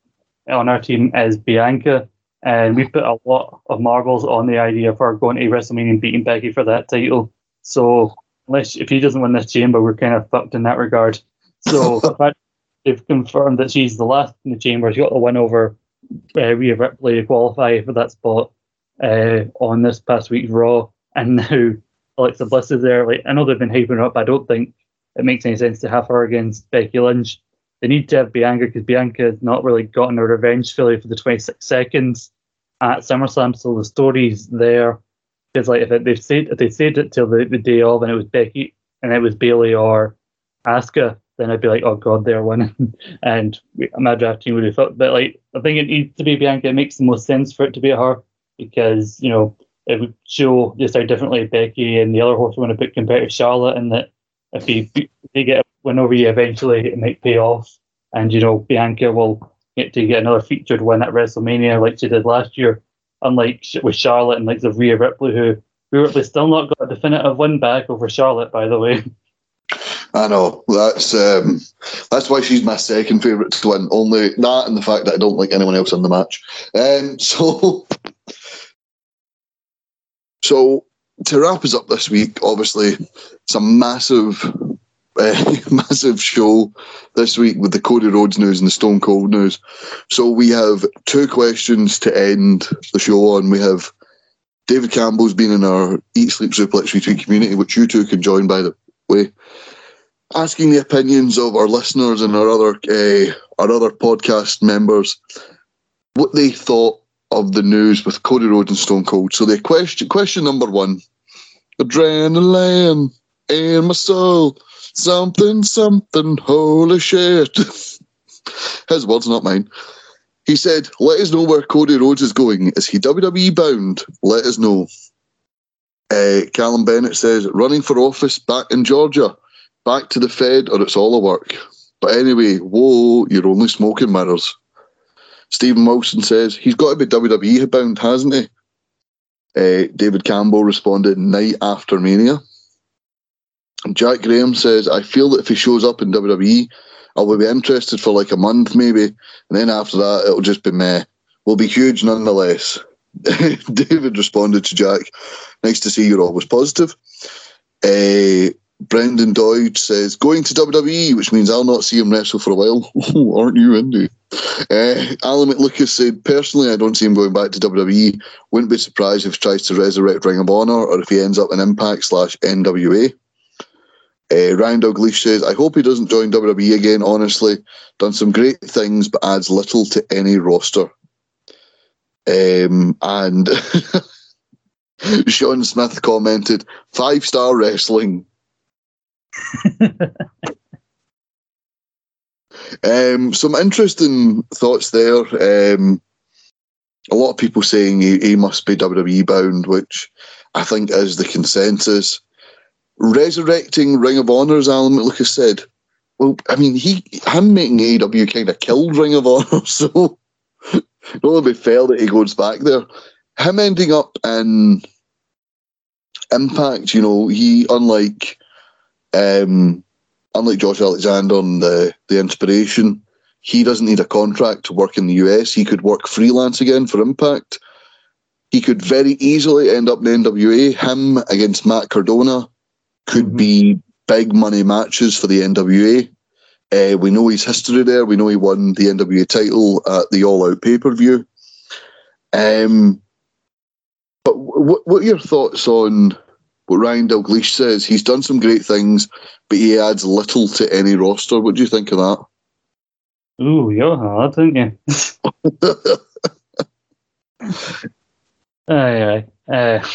on our team is Bianca, and we put a lot of marbles on the idea of her going to WrestleMania and beating Becky for that title. So unless if he doesn't win this chamber, we're kind of fucked in that regard. So [laughs] they've confirmed that she's the last in the chamber. She got the win over uh, Rhea Ripley to qualify for that spot uh, on this past week's Raw, and now Alexa Bliss is there. Like I know they've been hyping her up. I don't think it makes any sense to have her against Becky Lynch. They need to have Bianca because Bianca has not really gotten her revenge fully for the 26 seconds at SummerSlam, so the story's there. Because like if it, they've said if they said it till the, the day of and it was Becky and it was Bayley or Asuka, then I'd be like, oh god, they're winning, [laughs] and my draft team would have thought. But like, I think it needs to be Bianca. It makes the most sense for it to be her because you know it would show just how differently Becky and the other horse want to put compared to Charlotte, and that if you if they get win over you eventually, it might pay off, and you know Bianca will get to get another featured win at WrestleMania like she did last year, unlike with Charlotte and like the Rhea Ripley who. Rhea Ripley still not got a definitive win back over Charlotte, by the way. I know that's um, that's why she's my second favourite to win. Only that and the fact that I don't like anyone else in the match. Um, [laughs] so, so to wrap us up this week, obviously, it's a massive, [laughs] uh, massive show this week with the Cody Rhodes news and the Stone Cold news. So we have two questions to end the show on. We have David Campbell's been in our Eat Sleep Suplex Retweet community, which you two can join by the way asking the opinions of our listeners and our other uh, our other podcast members what they thought of the news with Cody Rhodes and Stone Cold. So the question question number one, adrenaline in my soul, something something, holy shit. [laughs] His words, not mine. He said, "Let us know where Cody Rhodes is going. Is he WWE bound? Let us know." Uh, Callum Bennett says, "Running for office back in Georgia." back to the Fed or it's all a work. But anyway, whoa, you're only smoking mirrors. Stephen Wilson says he's got to be WWE bound, hasn't he? Uh, David Campbell responded night after Mania. Jack Graham says, I feel that if he shows up in WWE, I will be interested for like a month maybe. And then after that, it'll just be meh. Will be huge nonetheless. [laughs] David responded to Jack, nice to see you're always positive. Uh, Brendan Dodge says, going to WWE, which means I'll not see him wrestle for a while. [laughs] Aren't you, Indy? Uh, Alan McLucas said, personally, I don't see him going back to WWE. Wouldn't be surprised if he tries to resurrect Ring of Honor or if he ends up in Impact slash NWA. Uh, Ryan Douglas says, I hope he doesn't join WWE again, honestly. Done some great things, but adds little to any roster. Um, and [laughs] Sean Smith commented, five star wrestling. [laughs] um, some interesting thoughts there. Um, a lot of people saying he, he must be WWE bound, which I think is the consensus. Resurrecting Ring of Honor, as Alan McLucas said. Well, I mean, he him making AEW kind of killed Ring of Honor, [laughs] so it only be fair that he goes back there. Him ending up in Impact, you know, he unlike um, unlike Josh Alexander and the the Inspiration, he doesn't need a contract to work in the US. He could work freelance again for Impact. He could very easily end up in the NWA. Him against Matt Cardona could mm-hmm. be big money matches for the NWA. Uh, we know his history there. We know he won the NWA title at the All Out pay per view. Um, but w- what are your thoughts on what Ryan Dalglish says? He's done some great things, but he adds little to any roster. What do you think of that? Ooh, you're hard, aren't you? [laughs] aye, aye. Uh,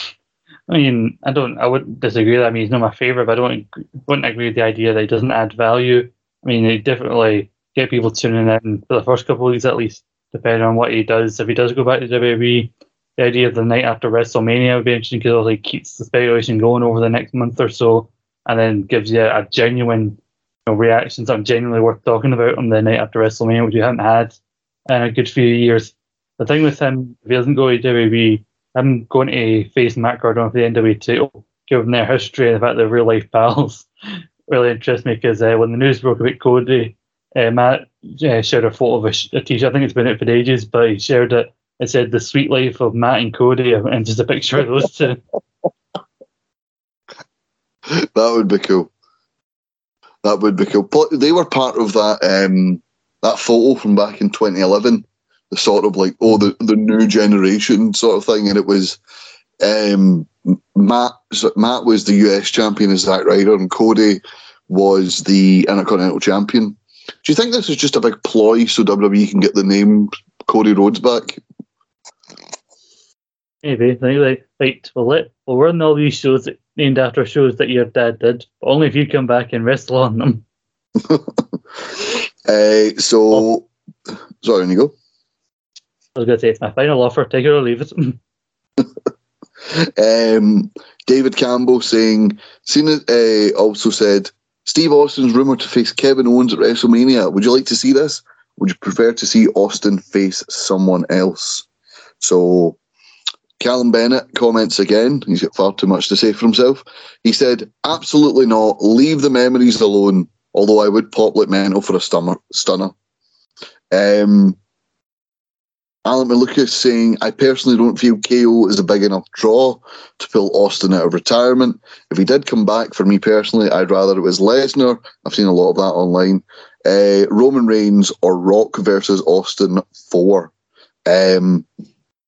I mean, I don't, I wouldn't disagree. That. I mean, he's not my favorite, but I don't, wouldn't agree with the idea that he doesn't add value. I mean, he definitely get people tuning in for the first couple of weeks at least, depending on what he does. If he does go back to WWE, the idea of the night after WrestleMania would be interesting because it like keeps the speculation going over the next month or so, and then gives you a genuine you know, reaction, something genuinely worth talking about on the night after WrestleMania, which you haven't had in a good few years. The thing with him, if he doesn't go to WWE, I'm going to face Matt Cardona for the NWA title, given their history and the fact they're real life pals. [laughs] really interests me because uh, when the news broke about Cody, uh, Matt uh, shared a photo of a, sh- a t-shirt. I think it's been out for ages, but he shared it. It said "The Sweet Life of Matt and Cody," and just a picture of those two. [laughs] that would be cool. That would be cool. But they were part of that um, that photo from back in 2011 the sort of like oh the the new generation sort of thing, and it was um, Matt Matt was the US champion as Zack Ryder, and Cody was the Intercontinental champion. Do you think this is just a big ploy so WWE can get the name Cody Rhodes back? Maybe like like right, well let well run all these shows that, named after shows that your dad did, but only if you come back and wrestle on them. [laughs] uh, so, oh. sorry, you go. I was going to say it's my final offer. Take it or leave it. [laughs] um, David Campbell saying, Cena uh, also said, Steve Austin's rumoured to face Kevin Owens at WrestleMania. Would you like to see this? Would you prefer to see Austin face someone else? So Callum Bennett comments again. He's got far too much to say for himself. He said, absolutely not. Leave the memories alone, although I would pop like mental for a stunner. stunner. Um, Alan McLucas saying, I personally don't feel KO is a big enough draw to pull Austin out of retirement. If he did come back, for me personally, I'd rather it was Lesnar. I've seen a lot of that online. Uh, Roman Reigns or Rock versus Austin 4. Um,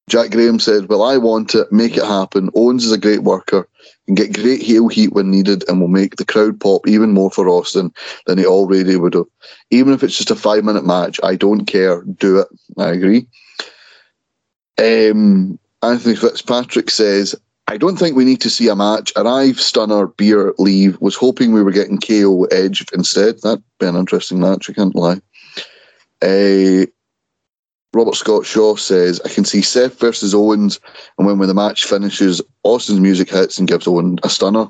Jack Graham said, Well, I want it, make it happen. Owens is a great worker, can get great heel heat when needed, and will make the crowd pop even more for Austin than he already would have. Even if it's just a five minute match, I don't care. Do it. I agree. Um, Anthony Fitzpatrick says, I don't think we need to see a match. Arrive, stunner, beer, leave. Was hoping we were getting KO Edge instead. That'd be an interesting match, I can't lie. Uh, Robert Scott Shaw says, I can see Seth versus Owens, and when, when the match finishes, Austin's music hits and gives Owen a stunner.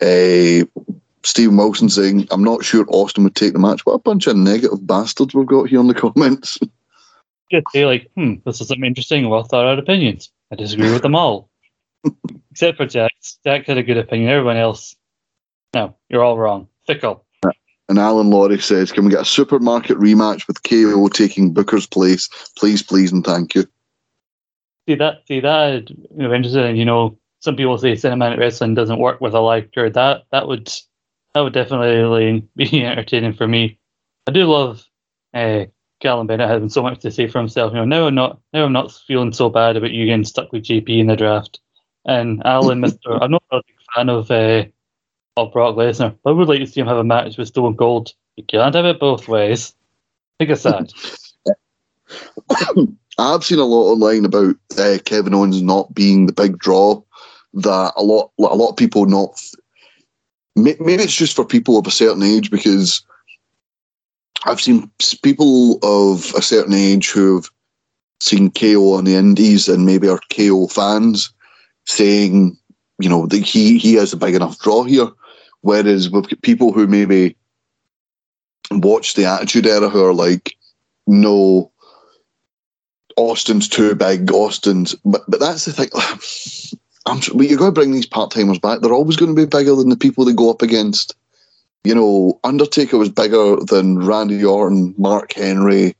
Uh, Stephen Wilson saying, I'm not sure Austin would take the match. What a bunch of negative bastards we've got here in the [laughs] comments. Just say like, hmm, this is some interesting, well thought out opinions. I disagree with them all. [laughs] Except for Jack. Jack had a good opinion. Everyone else, no, you're all wrong. Fickle. And Alan Laurie says, Can we get a supermarket rematch with KO taking Booker's place? Please, please, and thank you. See that? See that? you know interested in, you know, some people say cinematic wrestling doesn't work with a live crowd. That that would that would definitely be [laughs] entertaining for me. I do love uh, Callum Bennett having so much to say for himself. You know, now I'm not now I'm not feeling so bad about you getting stuck with JP in the draft. And Alan, [laughs] Mister, I'm not a big fan of uh, of Brock Lesnar. I would like to see him have a match with Stone Cold. You can't have it both ways. I think it's sad. I've seen a lot online about uh, Kevin Owens not being the big draw. That a lot, a lot of people not. Maybe it's just for people of a certain age because I've seen people of a certain age who've seen KO on the Indies and maybe are KO fans saying, you know, that he he has a big enough draw here. Whereas people who maybe watch the Attitude Era who are like, no, Austin's too big. Austin's, but but that's the thing. [sighs] I'm you're going to bring these part timers back. They're always going to be bigger than the people they go up against. You know, Undertaker was bigger than Randy Orton, Mark Henry,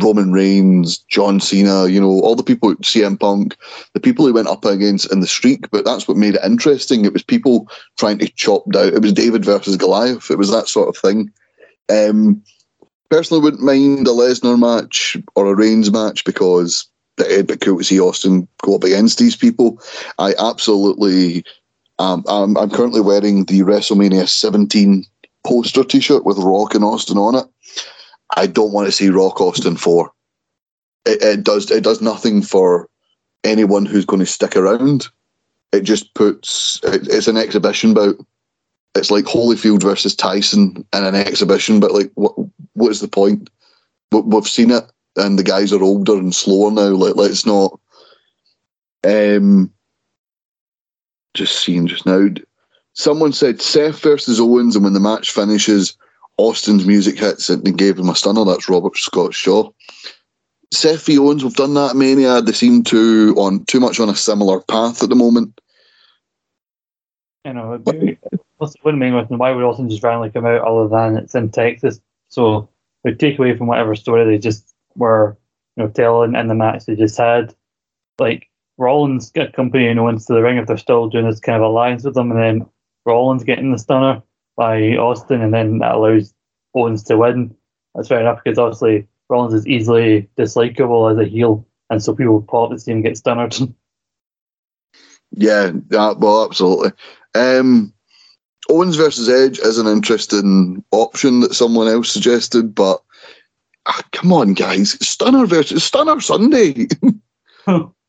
Roman Reigns, John Cena. You know, all the people, CM Punk, the people he went up against in the streak. But that's what made it interesting. It was people trying to chop down. It was David versus Goliath. It was that sort of thing. Um, personally wouldn't mind a Lesnar match or a Reigns match because it'd be cool to see Austin go up against these people. I absolutely, um, I'm, I'm currently wearing the WrestleMania 17 poster T-shirt with Rock and Austin on it. I don't want to see Rock Austin four. It, it does it does nothing for anyone who's going to stick around. It just puts it, it's an exhibition bout it's like Holyfield versus Tyson in an exhibition, but like, what what is the point? We've seen it, and the guys are older and slower now. Like, let's not. Um, just seeing just now, someone said Seth versus Owens, and when the match finishes, Austin's music hits and they gave him a stunner. That's Robert Scott Shaw. Seth v Owens, we've done that Mania. Uh, they seem to on too much on a similar path at the moment. You know, what's the main question? Why would Austin just randomly come out other than it's in Texas? So we take away from whatever story they just were, you know, telling in the match they just had. Like Rollins get company and Owens to the ring if they're still doing this kind of alliance with them, and then Rollins getting the stunner by Austin, and then that allows Owens to win. That's fair enough because obviously Rollins is easily dislikable as a heel, and so people would pop to see him get stunnered. [laughs] yeah, yeah, well, absolutely. Um, Owens versus Edge is an interesting option that someone else suggested, but ah, come on, guys, Stunner versus Stunner Sunday. [laughs]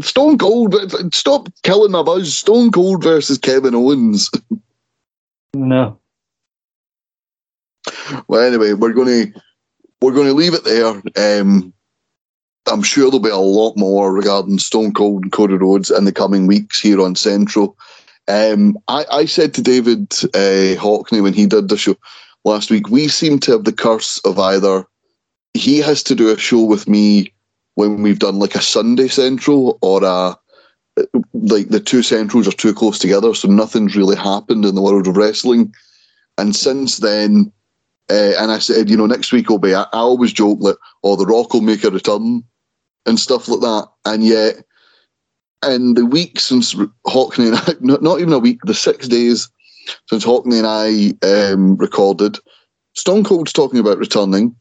Stone Cold, stop killing my buzz. Stone Cold versus Kevin Owens. no. Well, anyway, we're going to we're going to leave it there. Um, I'm sure there'll be a lot more regarding Stone Cold and Cody Rhodes in the coming weeks here on Central. Um, I, I, said to David uh, Hockney when he did the show last week, we seem to have the curse of either he has to do a show with me when we've done like a Sunday Central or a like the two centrals are too close together, so nothing's really happened in the world of wrestling. And since then, uh, and I said, you know, next week will be. I, I always joke that, oh, The Rock will make a return and stuff like that. And yet, in the week since Hockney and I, [laughs] not, not even a week, the six days since Hockney and I um, recorded, Stone Cold's talking about returning.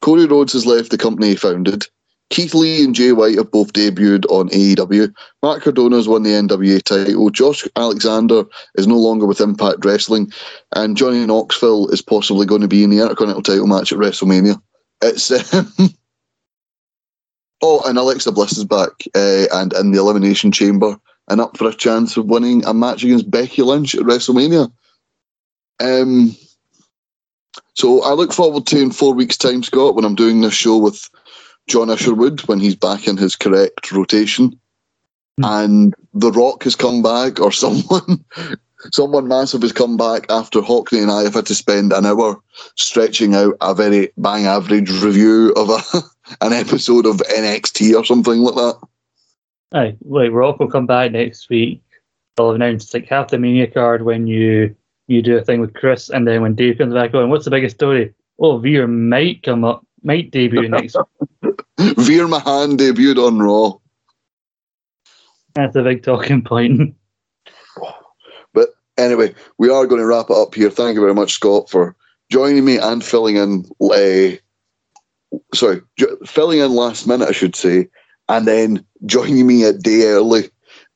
Cody Rhodes has left the company he founded. Keith Lee and Jay White have both debuted on AEW. Mark Matt has won the NWA title. Josh Alexander is no longer with Impact Wrestling. And Johnny Knoxville is possibly going to be in the Intercontinental title match at WrestleMania. It's. [laughs] Um, Oh, and Alexa Bliss is back uh, and in the Elimination Chamber and up for a chance of winning a match against Becky Lynch at WrestleMania. Um, so I look forward to in four weeks' time, Scott, when I'm doing this show with John Isherwood when he's back in his correct rotation. Mm. And The Rock has come back, or [laughs] someone someone massive has come back after Hockney and I have had to spend an hour stretching out a very bang average review of a [laughs] an episode of NXT or something like that. Aye, like Rock will come back next week. They'll announce like half the Mania card when you you do a thing with Chris, and then when Dave comes back on, what's the biggest story? Oh, Veer might come up, might debut next. [laughs] Veer Mahaan debuted on Raw. That's a big talking point. But anyway, we are going to wrap it up here. Thank you very much, Scott, for joining me and filling in. Uh, sorry, filling in last minute, I should say, and then joining me a day early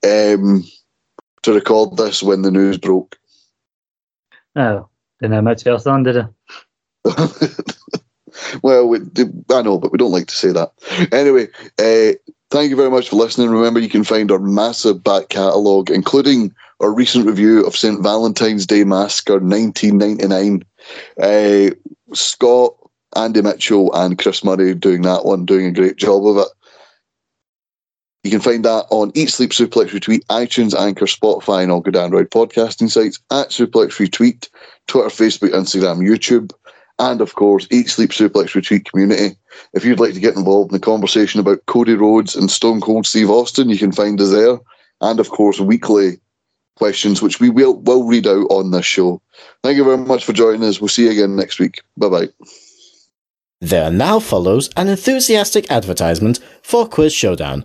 um, to record this when the news broke. Oh, didn't have much else on, did I? [laughs] well, we, I know, but we don't like to say that. Anyway, uh, thank you very much for listening. Remember, you can find our massive back catalogue, including our recent review of St. Valentine's Day Massacre 1999. Uh, Scott, Andy Mitchell, and Chris Murray doing that one, doing a great job of it. You can find that on Eat Sleep Suplex Retweet, iTunes, Anchor, Spotify, and all good Android podcasting sites at Suplex Retweet, Twitter, Facebook, Instagram, YouTube, and of course, Eat Sleep Suplex Retreat community. If you'd like to get involved in the conversation about Cody Rhodes and Stone Cold Steve Austin, you can find us there. And of course, weekly questions, which we will, will read out on this show. Thank you very much for joining us. We'll see you again next week. Bye bye. There now follows an enthusiastic advertisement for Quiz Showdown.